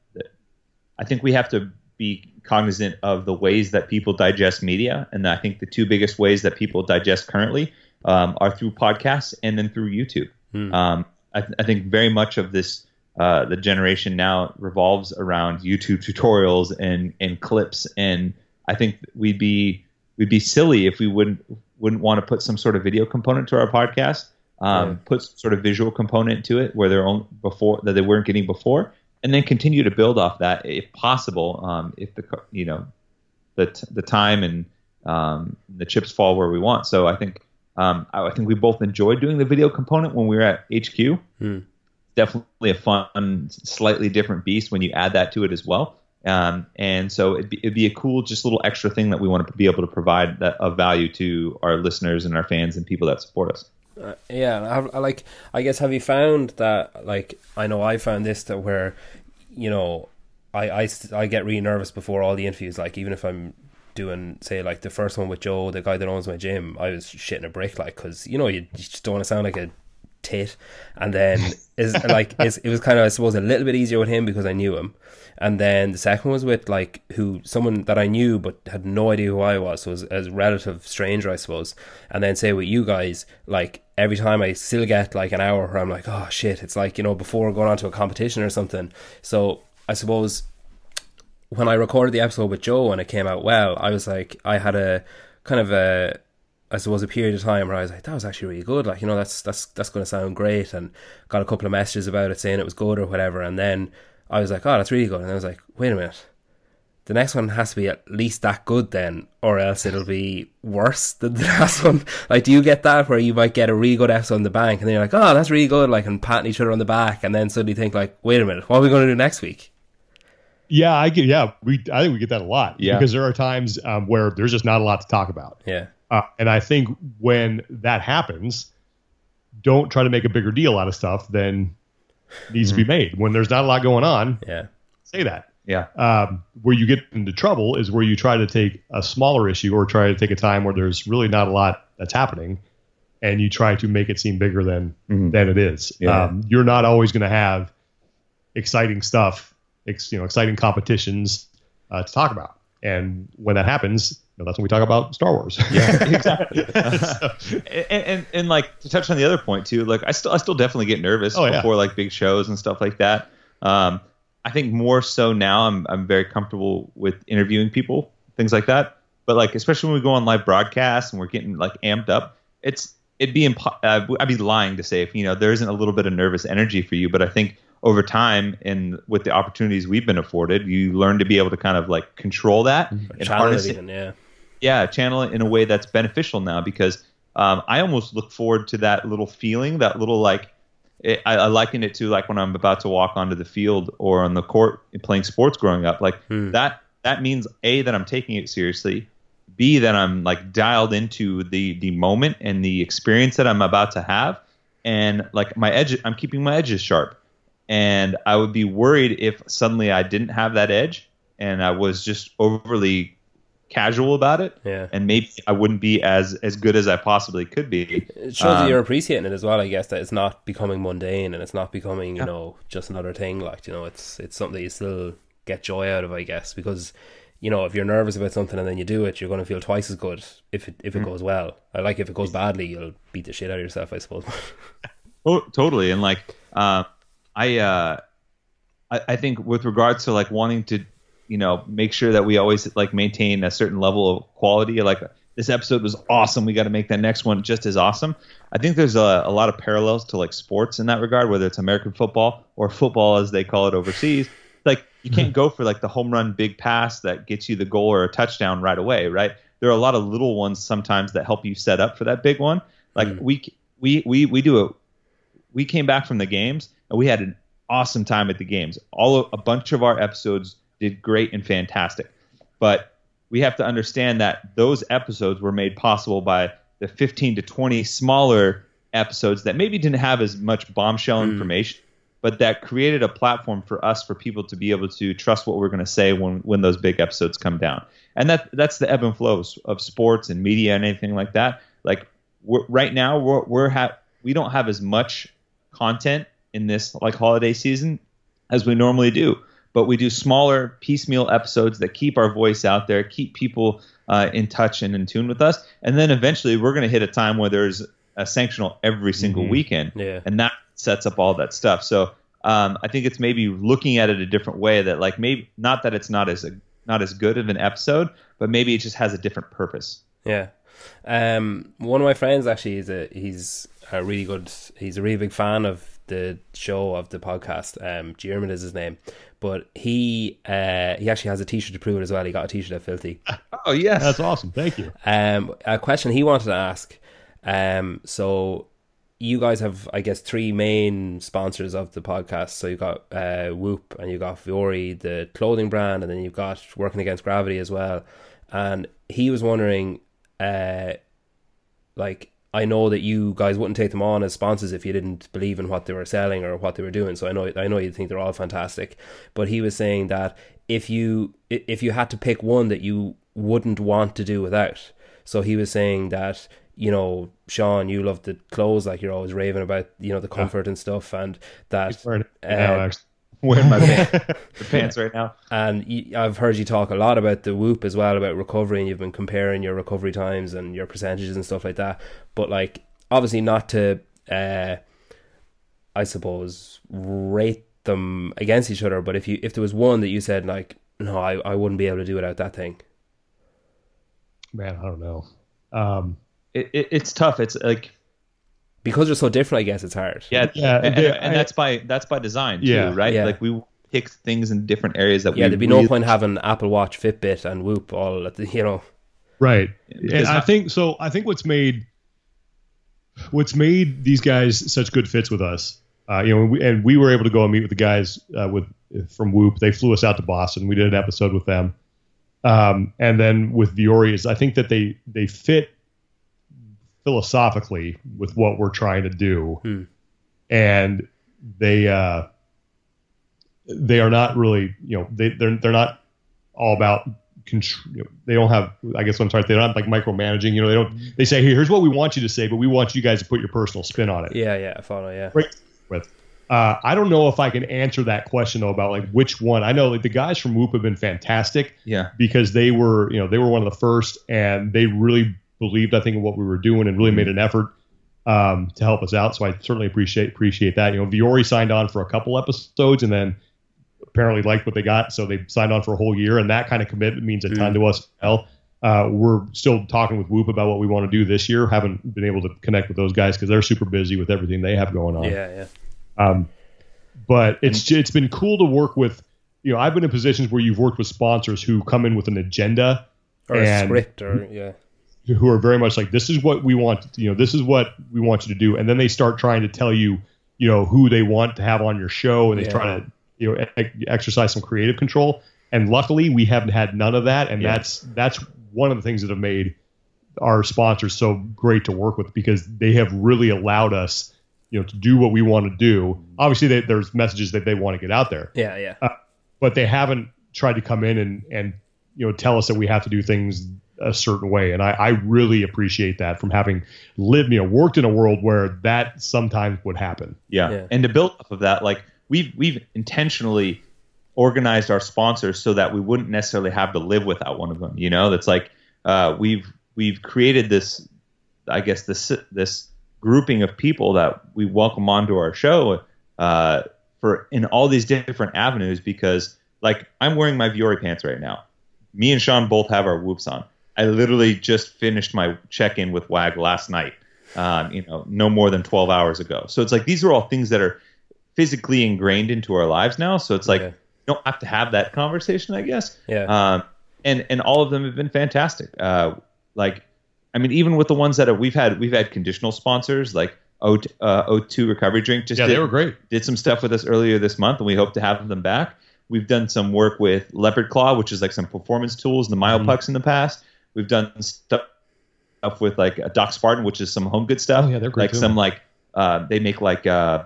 I think we have to be cognizant of the ways that people digest media, and I think the two biggest ways that people digest currently um, are through podcasts and then through YouTube. Hmm. Um, I, th- I, think very much of this. Uh, the generation now revolves around YouTube tutorials and, and clips, and I think we'd be we'd be silly if we wouldn't wouldn't want to put some sort of video component to our podcast um, right. put sort of visual component to it where they're on before that they weren't getting before, and then continue to build off that if possible. Um, if the you know the t- the time and um, the chips fall where we want. So I think um, I, I, think we both enjoyed doing the video component when we were at HQ. Hmm. Definitely a fun, slightly different beast when you add that to it as well. Um, and so it'd be, it'd be, a cool, just little extra thing that we want to be able to provide that of value to our listeners and our fans and people that support us. Uh, yeah, I, I like. I guess have you found that? Like, I know I found this that where, you know, I I, I get really nervous before all the interviews. Like, even if I'm doing say like the first one with Joe, the guy that owns my gym, I was shitting a brick like because you know you, you just don't want to sound like a tit, and then is like it was kind of I suppose a little bit easier with him because I knew him, and then the second was with like who someone that I knew but had no idea who I was, so was a relative stranger I suppose, and then say with you guys like every time I still get like an hour where I'm like oh shit, it's like you know before going on to a competition or something, so I suppose when I recorded the episode with Joe and it came out well, I was like, I had a kind of a, I suppose, a period of time where I was like, that was actually really good. Like, you know, that's that's that's going to sound great, and got a couple of messages about it saying it was good or whatever. And then I was like, oh, that's really good. And I was like, wait a minute, the next one has to be at least that good then, or else it'll be worse than the last one. Like, do you get that where you might get a really good episode on the bank, and then you're like, oh, that's really good, like, and patting each other on the back, and then suddenly think like, wait a minute, what are we going to do next week? Yeah, I get. Yeah, we. I think we get that a lot. Yeah, because there are times um, where there's just not a lot to talk about. Yeah, uh, and I think when that happens, don't try to make a bigger deal out of stuff than needs mm-hmm. to be mm-hmm. made. When there's not a lot going on, yeah, say that. Yeah. Um, where you get into trouble is where you try to take a smaller issue or try to take a time where there's really not a lot that's happening, and you try to make it seem bigger than mm-hmm. than it is. Yeah. Um, you're not always going to have exciting stuff ex, you know exciting competitions uh, to talk about. And when that happens, you know, that's when we talk about Star Wars. Yeah, exactly. so, and, and, and like to touch on the other point too, like I still I still definitely get nervous oh, before yeah. like big shows and stuff like that. Um, I think more so now I'm I'm very comfortable with interviewing people, things like that. But like especially when we go on live broadcasts and we're getting like amped up, it's it'd be impo- uh, I'd be lying to say if you know there isn't a little bit of nervous energy for you. But I think over time and with the opportunities we've been afforded, you learn to be able to kind of like control that mm-hmm. and harness it. Even, yeah. Yeah, channel it in a way that's beneficial now because um, I almost look forward to that little feeling, that little like it, I, I, liken it to like when I'm about to walk onto the field or on the court playing sports growing up. Like hmm. that that means a that I'm taking it seriously, b that I'm like dialed into the the moment and the experience that I'm about to have, and like my edge, I'm keeping my edges sharp and I would be worried if suddenly I didn't have that edge and I was just overly casual about it. Yeah. And maybe I wouldn't be as as good as I possibly could be. It shows um, that you're appreciating it as well, I guess, that it's not becoming mundane and it's not becoming, you yeah. know, just another thing. Like, you know, it's it's something that you still get joy out of, I guess, because you know, if you're nervous about something and then you do it, you're going to feel twice as good if it if it mm. goes well. I like if it goes badly, you'll beat the shit out of yourself, I suppose. oh, totally. And like, uh, I, uh, I, I think with regards to like wanting to, you know, make sure that we always like maintain a certain level of quality. Like this episode was awesome. We got to make that next one just as awesome. I think there's a, a lot of parallels to like sports in that regard, whether it's American football or football as they call it overseas. Like you can't go for like the home run big pass that gets you the goal or a touchdown right away, right? There are a lot of little ones sometimes that help you set up for that big one. Like mm. we we we we do it. We came back from the games and we had an awesome time at the games. All of, a bunch of our episodes did great and fantastic, but we have to understand that those episodes were made possible by the 15 to 20 smaller episodes that maybe didn't have as much bombshell mm. information, but that created a platform for us for people to be able to trust what we're going to say when when those big episodes come down. And that that's the ebb and flows of sports and media and anything like that. Like right now, we're, we're ha- we don't have as much content in this like holiday season as we normally do. But we do smaller piecemeal episodes that keep our voice out there, keep people uh, in touch and in tune with us, and then eventually we're going to hit a time where there's a sanctional every single mm-hmm. weekend, yeah. and that sets up all that stuff. So um, I think it's maybe looking at it a different way. That like maybe not that it's not as a, not as good of an episode, but maybe it just has a different purpose. Yeah. Um, one of my friends actually is a he's a really good. He's a really big fan of the show of the podcast. Um, Jeremy is his name, but he uh, he actually has a T-shirt to prove it as well. He got a T-shirt at Filthy. Oh yes, that's awesome. Thank you. Um, a question he wanted to ask. Um, so you guys have, I guess, three main sponsors of the podcast. So you've got uh, Whoop and you've got Vuori, the clothing brand, and then you've got Working Against Gravity as well. And he was wondering, uh, like, I know that you guys wouldn't take them on as sponsors if you didn't believe in what they were selling or what they were doing. So I know I know you think they're all fantastic, but he was saying that if you if you had to pick one that you wouldn't want to do without, so he was saying that you know, Sean, you love the clothes, like you're always raving about, you know, the comfort yeah. and stuff, and that. Uh, wearing my the pants right now. And you, I've heard you talk a lot about the Whoop as well about recovery, and you've been comparing your recovery times and your percentages and stuff like that. But like, obviously, not to, uh, I suppose, rate them against each other. But if you if there was one that you said like, no, I I wouldn't be able to do without that thing. Man, I don't know. Um, it, it, it's tough. It's like because they're so different. I guess it's hard. Yeah, yeah, and, and, and that's by that's by design too, yeah, right? Yeah. Like we pick things in different areas that. We Yeah, there'd be really no point having Apple Watch, Fitbit, and Whoop all at the you know. Right, and I think so. I think what's made what's made these guys such good fits with us, uh, you know, and we, and we, were able to go and meet with the guys uh, with from Whoop. They flew us out to Boston. We did an episode with them, um, and then with Vuori is I think that they they fit philosophically with what we're trying to do, hmm. and they uh, they are not really you know they they're they're not all about control. You know, they don't have I guess I'm sorry they don't have like micromanaging. You know they don't they say hey here's what we want you to say, but we want you guys to put your personal spin on it. Yeah, yeah, I follow. Yeah, right. With uh, I don't know if I can answer that question though about like which one. I know like the guys from Whoop have been fantastic. Yeah. Because they were, you know, they were one of the first and they really believed, I think, in what we were doing and really made an effort um, to help us out. So I certainly appreciate appreciate that. You know, Vuori signed on for a couple episodes and then apparently liked what they got, so they signed on for a whole year, and that kind of commitment means a ton mm. to us. Well, uh, we're still talking with Whoop about what we want to do this year. Haven't been able to connect with those guys because they're super busy with everything they have going on. Yeah, yeah. Um, but it's it's been cool to work with. You know, I've been in positions where you've worked with sponsors who come in with an agenda or and, a script, or yeah who are very much like this is what we want you know this is what we want you to do. And then they start trying to tell you you know who they want to have on your show. And they yeah. try to you know exercise some creative control. And luckily we haven't had none of that. And yeah. that's that's one of the things that have made our sponsors so great to work with because they have really allowed us you know to do what we want to do. Obviously they, there's messages that they want to get out there. Yeah yeah. Uh, but they haven't tried to come in and and you know tell us that we have to do things a certain way. And I, I really appreciate that from having lived, you know, worked in a world where that sometimes would happen. Yeah. yeah. And to build off of that, like we've we've intentionally organized our sponsors so that we wouldn't necessarily have to live without one of them. You know, that's like uh, we've we've created this, I guess this this grouping of people that we welcome onto our show uh, for in all these different avenues because like I'm wearing my Vuori pants right now. Me and Sean both have our whoops on. I literally just finished my check in with WAG last night. Um, you know, no more than 12 hours ago. So it's like these are all things that are physically ingrained into our lives now. So it's like you don't have to have that conversation, I guess. Yeah. Um, and and all of them have been fantastic. Uh, like, I mean, even with the ones that have, we've had, we've had conditional sponsors like O uh, O2 Recovery Drink. Just yeah, did, they were great. Did some stuff with us earlier this month, and we hope to have them back. We've done some work with Leopard Claw, which is like some performance tools, the Myoplex mm-hmm. in the past. We've done stuff with like a Doc Spartan, which is some home good stuff. Oh yeah, they're great. Like too. some like uh, they make like uh,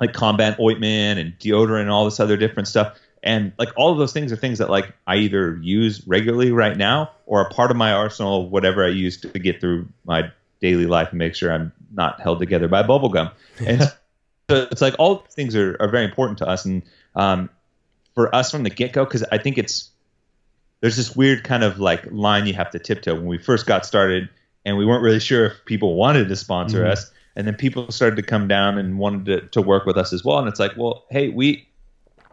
like combat ointment and deodorant and all this other different stuff. And like all of those things are things that like I either use regularly right now or a part of my arsenal, whatever I use to get through my daily life and make sure I'm not held together by bubblegum. And so it's like all things are, are very important to us. And um, for us from the get go, because I think it's there's this weird kind of like line you have to tiptoe. When we first got started and we weren't really sure if people wanted to sponsor mm-hmm. us and then people started to come down and wanted to, to work with us as well. And it's like well hey we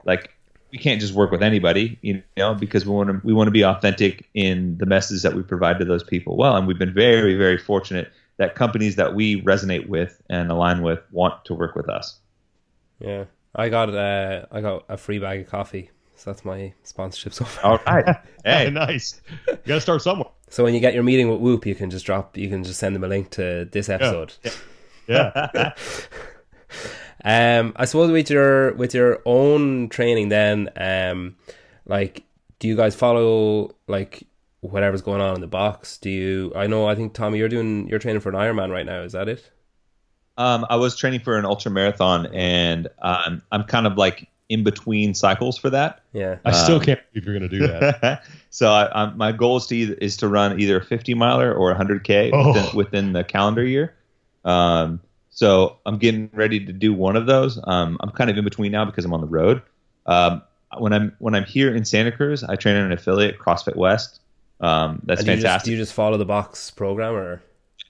like we can't just work with anybody you know because we want to we want to be authentic in the message that we provide to those people well. And we've been very very fortunate that companies that we resonate with and align with want to work with us. Yeah, I got uh, I got a free bag of coffee. So that's my sponsorship so far. All right. Hey, nice. You got to start somewhere. So when you get your meeting with Whoop, you can just drop, you can just send them a link to this episode. Yeah. Um, I suppose with your with your own training, then, um, like, do you guys follow like whatever's going on in the box? Do you? I know. I think Tommy, you're doing you're training for an Ironman right now. Is that it? Um, I was training for an ultra marathon, and um, I'm kind of like in between cycles for that. Yeah. I still can't believe you're going to do that. so I, I, my goal is to either, is to run either a 50 miler or a 100k Oh. within, within the calendar year. Um, so I'm getting ready to do one of those. Um, I'm kind of in between now because I'm on the road. Um, when I'm when I'm here in Santa Cruz, I train in an affiliate, CrossFit West. Um, that's And do you, just, fantastic. do you just follow the box program or?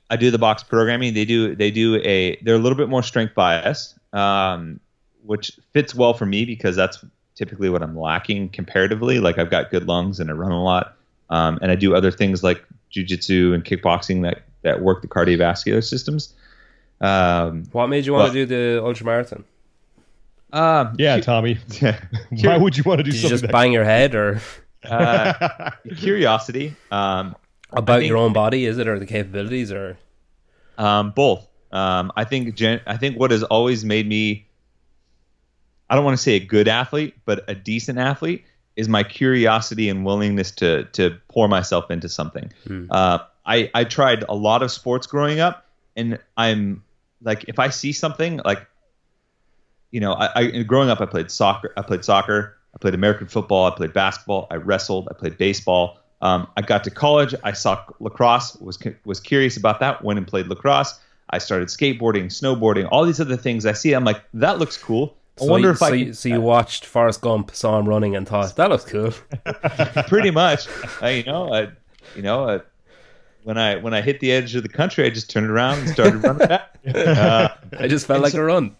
I do the box programming. They do they do a they're a little bit more strength bias, um, which fits well for me because that's typically what I'm lacking comparatively. Like I've got good lungs and I run a lot, um, and I do other things like jujitsu and kickboxing that that work the cardiovascular systems. Um, What made you want Well- to do the ultra marathon? um, yeah, Tommy. Yeah. Why would you want to do Did you something? just bang your head or uh, curiosity. Um, about think- your own body? Is it or the capabilities or? Um, both. Um, I think gen- I think what has always made me I don't want to say a good athlete, but a decent athlete is my curiosity and willingness to to pour myself into something. Uh, I I tried a lot of sports growing up, and I'm like if I see something like you know I, I growing up I played soccer I played soccer I played American football I played basketball I wrestled I played baseball. Um, I got to college. I saw lacrosse. was was curious about that. Went and played lacrosse. I started skateboarding, snowboarding, all these other things. I see. I'm like, that looks cool. I So wonder you, if I so, can you, so you watched Forrest Gump, saw him running, and thought that looks cool. pretty much. Uh, you know, I, you know, uh, when I when I hit the edge of the country, I just turned around and started running back. Uh, I just felt like a run.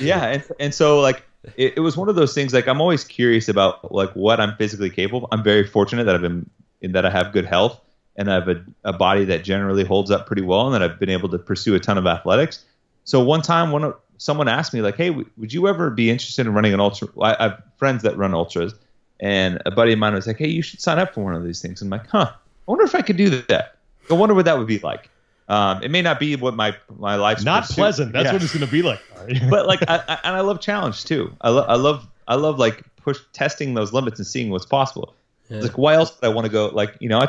yeah, and and so like it, it was one of those things. Like I'm always curious about like what I'm physically capable. of. I'm very fortunate that I've been in that I have good health and I have a, a body that generally holds up pretty well, and that I've been able to pursue a ton of athletics. So one time, one of someone asked me like, "Hey, w- would you ever be interested in running an ultra?" I, I have friends that run ultras, and a buddy of mine was like, "Hey, you should sign up for one of these things." I'm like, "Huh? I wonder if I could do that. I wonder what that would be like." Um, it may not be what my my life's Not pursuit- pleasant. That's Yeah what it's going to be like. But like I, I, and I love challenge too. I, lo- I love I love like push testing those limits and seeing what's possible. Yeah. Like why else would I want to go? Like you know, I,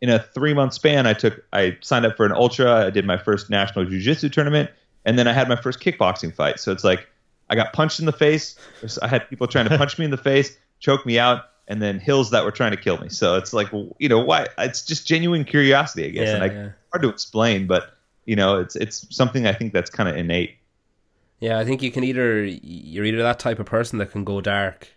in a three month span, I took I signed up for an ultra. I did my first national jujitsu tournament, and then I had my first kickboxing fight. So it's like I got punched in the face. I had people trying to punch me in the face, choke me out, and then hills that were trying to kill me. So it's like you know why? It's just genuine curiosity, I guess, Yeah, and I, yeah. hard to explain, but you know, it's it's something I think that's kind of innate. Yeah, I think you can either you're either that type of person that can go dark,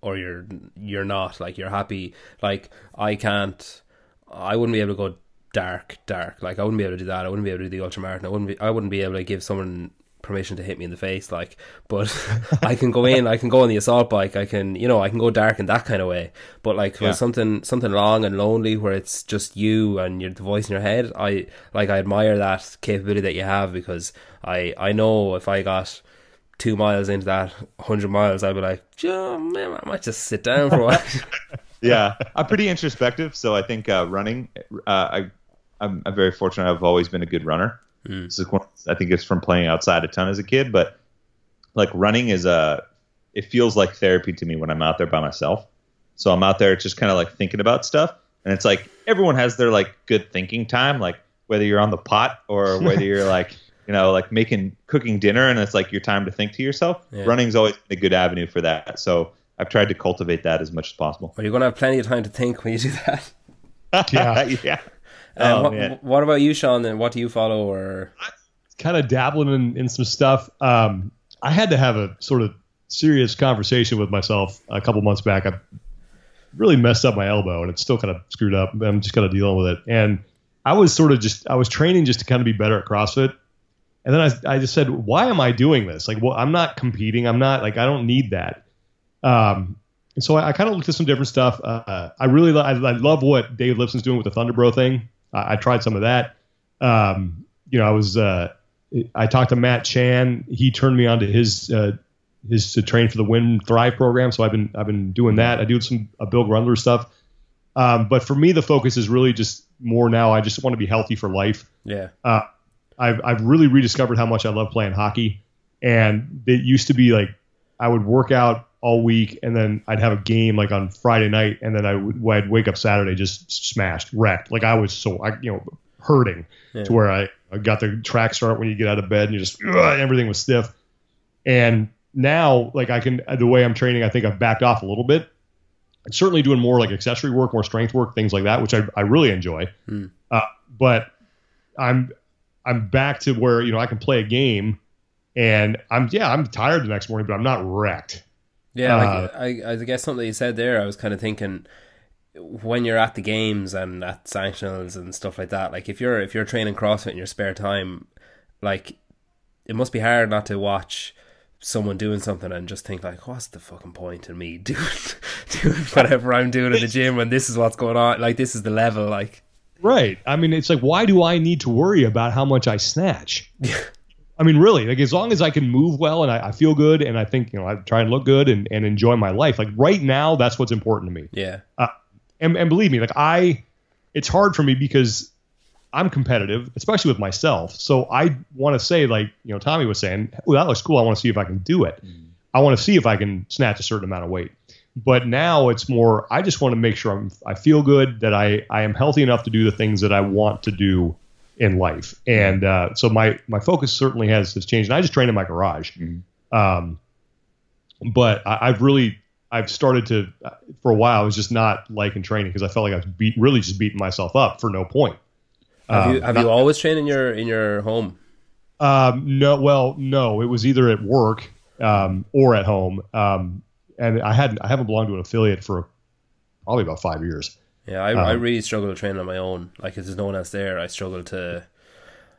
or you're you're not. Like you're happy. Like I can't. I wouldn't be able to go dark, dark. Like I wouldn't be able to do that. I wouldn't be able to do the ultramarathon. I wouldn't be. I wouldn't be able to give someone permission to hit me in the face. Like, but I can go in. I can go on the assault bike. I can, you know, I can go dark in that kind of way. But like Yeah. something something long and lonely where it's just you and your the voice in your head. I like. I admire that capability that you have because I I know if I got two miles into that hundred miles, I'd be like, "Joe, man, I might just sit down for a while. yeah, I'm pretty introspective, so I think uh, running. Uh, I, I'm, I'm very fortunate. I've always been a good runner. Mm. This is one, I think it's from playing outside a ton as a kid, but like running is a. It feels like therapy to me when I'm out there by myself. So I'm out there just kind of like thinking about stuff, and it's like everyone has their like good thinking time, like whether you're on the pot or whether you're like you know like making cooking dinner, and it's like your time to think to yourself. Yeah. Running's always been a good avenue for that. So I've tried to cultivate that as much as possible. Are you're going to have plenty of time to think when you do that? Yeah. yeah. Um, Oh, what, man. what about you, Sean? Then what do you follow? Or kind of dabbling in, in some stuff. Um, I had to have a sort of serious conversation with myself a couple months back. I really messed up my elbow and it's still kind of screwed up. I'm just kind of dealing with it. And I was sort of just, I was training just to kind of be better at CrossFit. And then I, I just said, why am I doing this? Like, well, I'm not competing. I'm not like, I don't need that. Um, and so I, I kind of looked at some different stuff. Uh, I really, I, I love what Dave Lipson's doing with the Thunderbro thing. I, I tried some of that. Um, you know, I was, uh, I talked to Matt Chan. He turned me on to his uh, is to train for the Win Thrive program. So I've been I've been doing that. I do some uh, Bill Grundler stuff. Um, but for me, the focus is really just more now. I just want to be healthy for life. Yeah. Uh, I've I've really rediscovered how much I love playing hockey, and it used to be like I would work out all week and then I'd have a game like on Friday night, and then I would I'd wake up Saturday just smashed, wrecked. Like I was so I you know hurting yeah. to where I, I got the track start when you get out of bed and you just ugh, everything was stiff. And now like I can the way I'm training, I think I've backed off a little bit. I'm certainly doing more like accessory work, more strength work, things like that, which I, I really enjoy. Mm. Uh, but I'm I'm back to where you know I can play a game, and I'm yeah I'm tired the next morning, but I'm not wrecked. Yeah, uh, like, I I guess something you said there, I was kind of thinking when you're at the games and at sanctionals and stuff like that. Like if you're if you're training CrossFit in your spare time, like it must be hard not to watch someone doing something and just think like, what's the fucking point in me doing doing whatever I'm doing in the gym when this is what's going on? Like this is the level. Like right. I mean, it's like why do I need to worry about how much I snatch? I mean, really, like as long as I can move well and I, I, feel good and I think you know I try and look good and, and enjoy my life. Like right now, that's what's important to me. Yeah. Uh, and, and believe me, like I, it's hard for me because I'm competitive, especially with myself. So I want to say, like you know, Tommy was saying, "Oh, that looks cool. I want to see if I can do it. Mm. I want to see if I can snatch a certain amount of weight." But now it's more. I just want to make sure I'm. I feel good that I I am healthy enough to do the things that I want to do in life. And uh, so my my focus certainly has has changed. And I just train in my garage. mm Um, but I, I've really I've started to for a while I was just not liking training because I felt like I was beat, really just beating myself up for no point. Have you um, have not, you always trained in your in your home? Um, no, well, no. It was either at work um, or at home, um, and I hadn't I haven't belonged to an affiliate for probably about five years. Yeah, I, I um, really struggle to train on my own. Like if there's no one else there, I struggle to.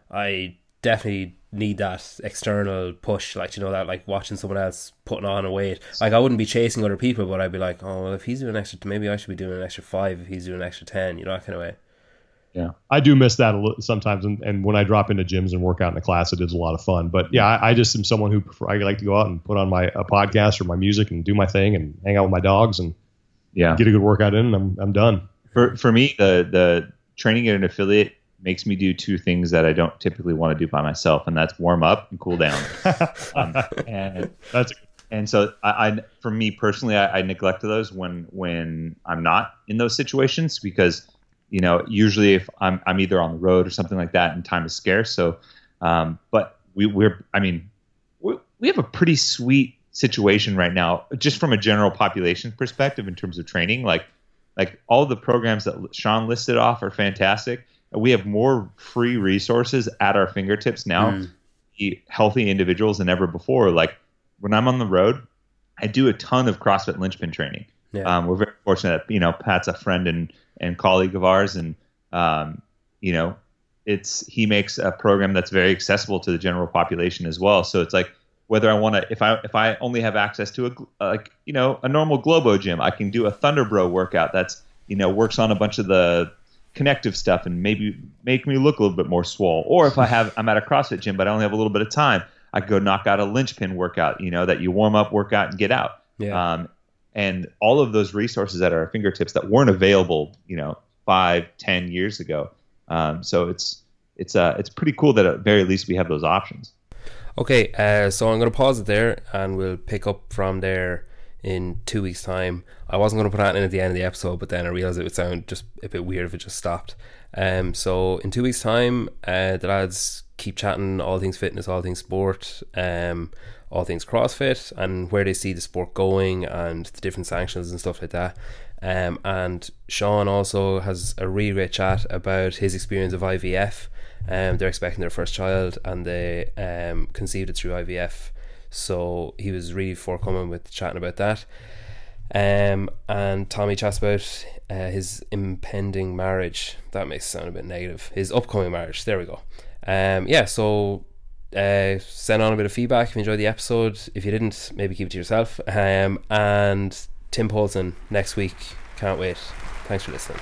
I definitely need that external push, like you know that like watching someone else putting on a weight. Like I wouldn't be chasing other people, but I'd be like, oh, well, if he's doing an extra, maybe I should be doing an extra five. If he's doing an extra ten, you know that kind of way. Yeah, I do miss that a little sometimes, and, and when I drop into gyms and work out in a class, it is a lot of fun. But yeah, I, I just am someone who prefer, I like to go out and put on my a podcast or my music and do my thing and hang out with my dogs and yeah, get a good workout in, and I'm I'm done. For for me, the the training at an affiliate makes me do two things that I don't typically want to do by myself, and that's warm up and cool down. um, and that's and so I, I for me personally, I, I neglect those when when I'm not in those situations because you know usually if I'm I'm either on the road or something like that, and time is scarce. So, um, but we we're I mean we we have a pretty sweet situation right now, just from a general population perspective in terms of training, like like all the programs that Sean listed off are fantastic we have more free resources at our fingertips now mm. healthy individuals than ever before like when i'm on the road i do a ton of crossfit linchpin training yeah. um, we're very fortunate that you know pat's a friend and and colleague of ours and um, you know it's he makes a program that's very accessible to the general population as well so it's like whether i want to if i if i only have access to a like you know a normal globo gym i can do a thunderbro workout that's you know works on a bunch of the connective stuff and maybe make me look a little bit more swole. Or if I have I'm at a CrossFit gym but I only have a little bit of time, I could go knock out a linchpin workout, you know, that you warm up, work out, and get out. Yeah. Um, and all of those resources at our fingertips that weren't available, you know, five, ten years ago. Um, so it's it's uh it's pretty cool that at very least we have those options. Okay, uh, so I'm going to pause it there, and we'll pick up from there in two weeks' time. I wasn't going to put that in at the end of the episode, but then I realized it would sound just a bit weird if it just stopped. Um, so in two weeks' time, uh, the lads keep chatting all things fitness, all things sport, um, all things CrossFit, and where they see the sport going, and the different sanctions and stuff like that. Um, and Sean also has a really great chat about his experience of IVF. Um, they're expecting their first child, and they um, conceived it through IVF so he was really forthcoming with chatting about that. Um, and Tommy chats about uh, his impending marriage. That makes sound a bit negative. His upcoming marriage. There we go. Um, yeah, so uh, send on a bit of feedback if you enjoyed the episode. If you didn't, maybe keep it to yourself. Um, and Tim Poulsen next week. Can't wait. Thanks for listening.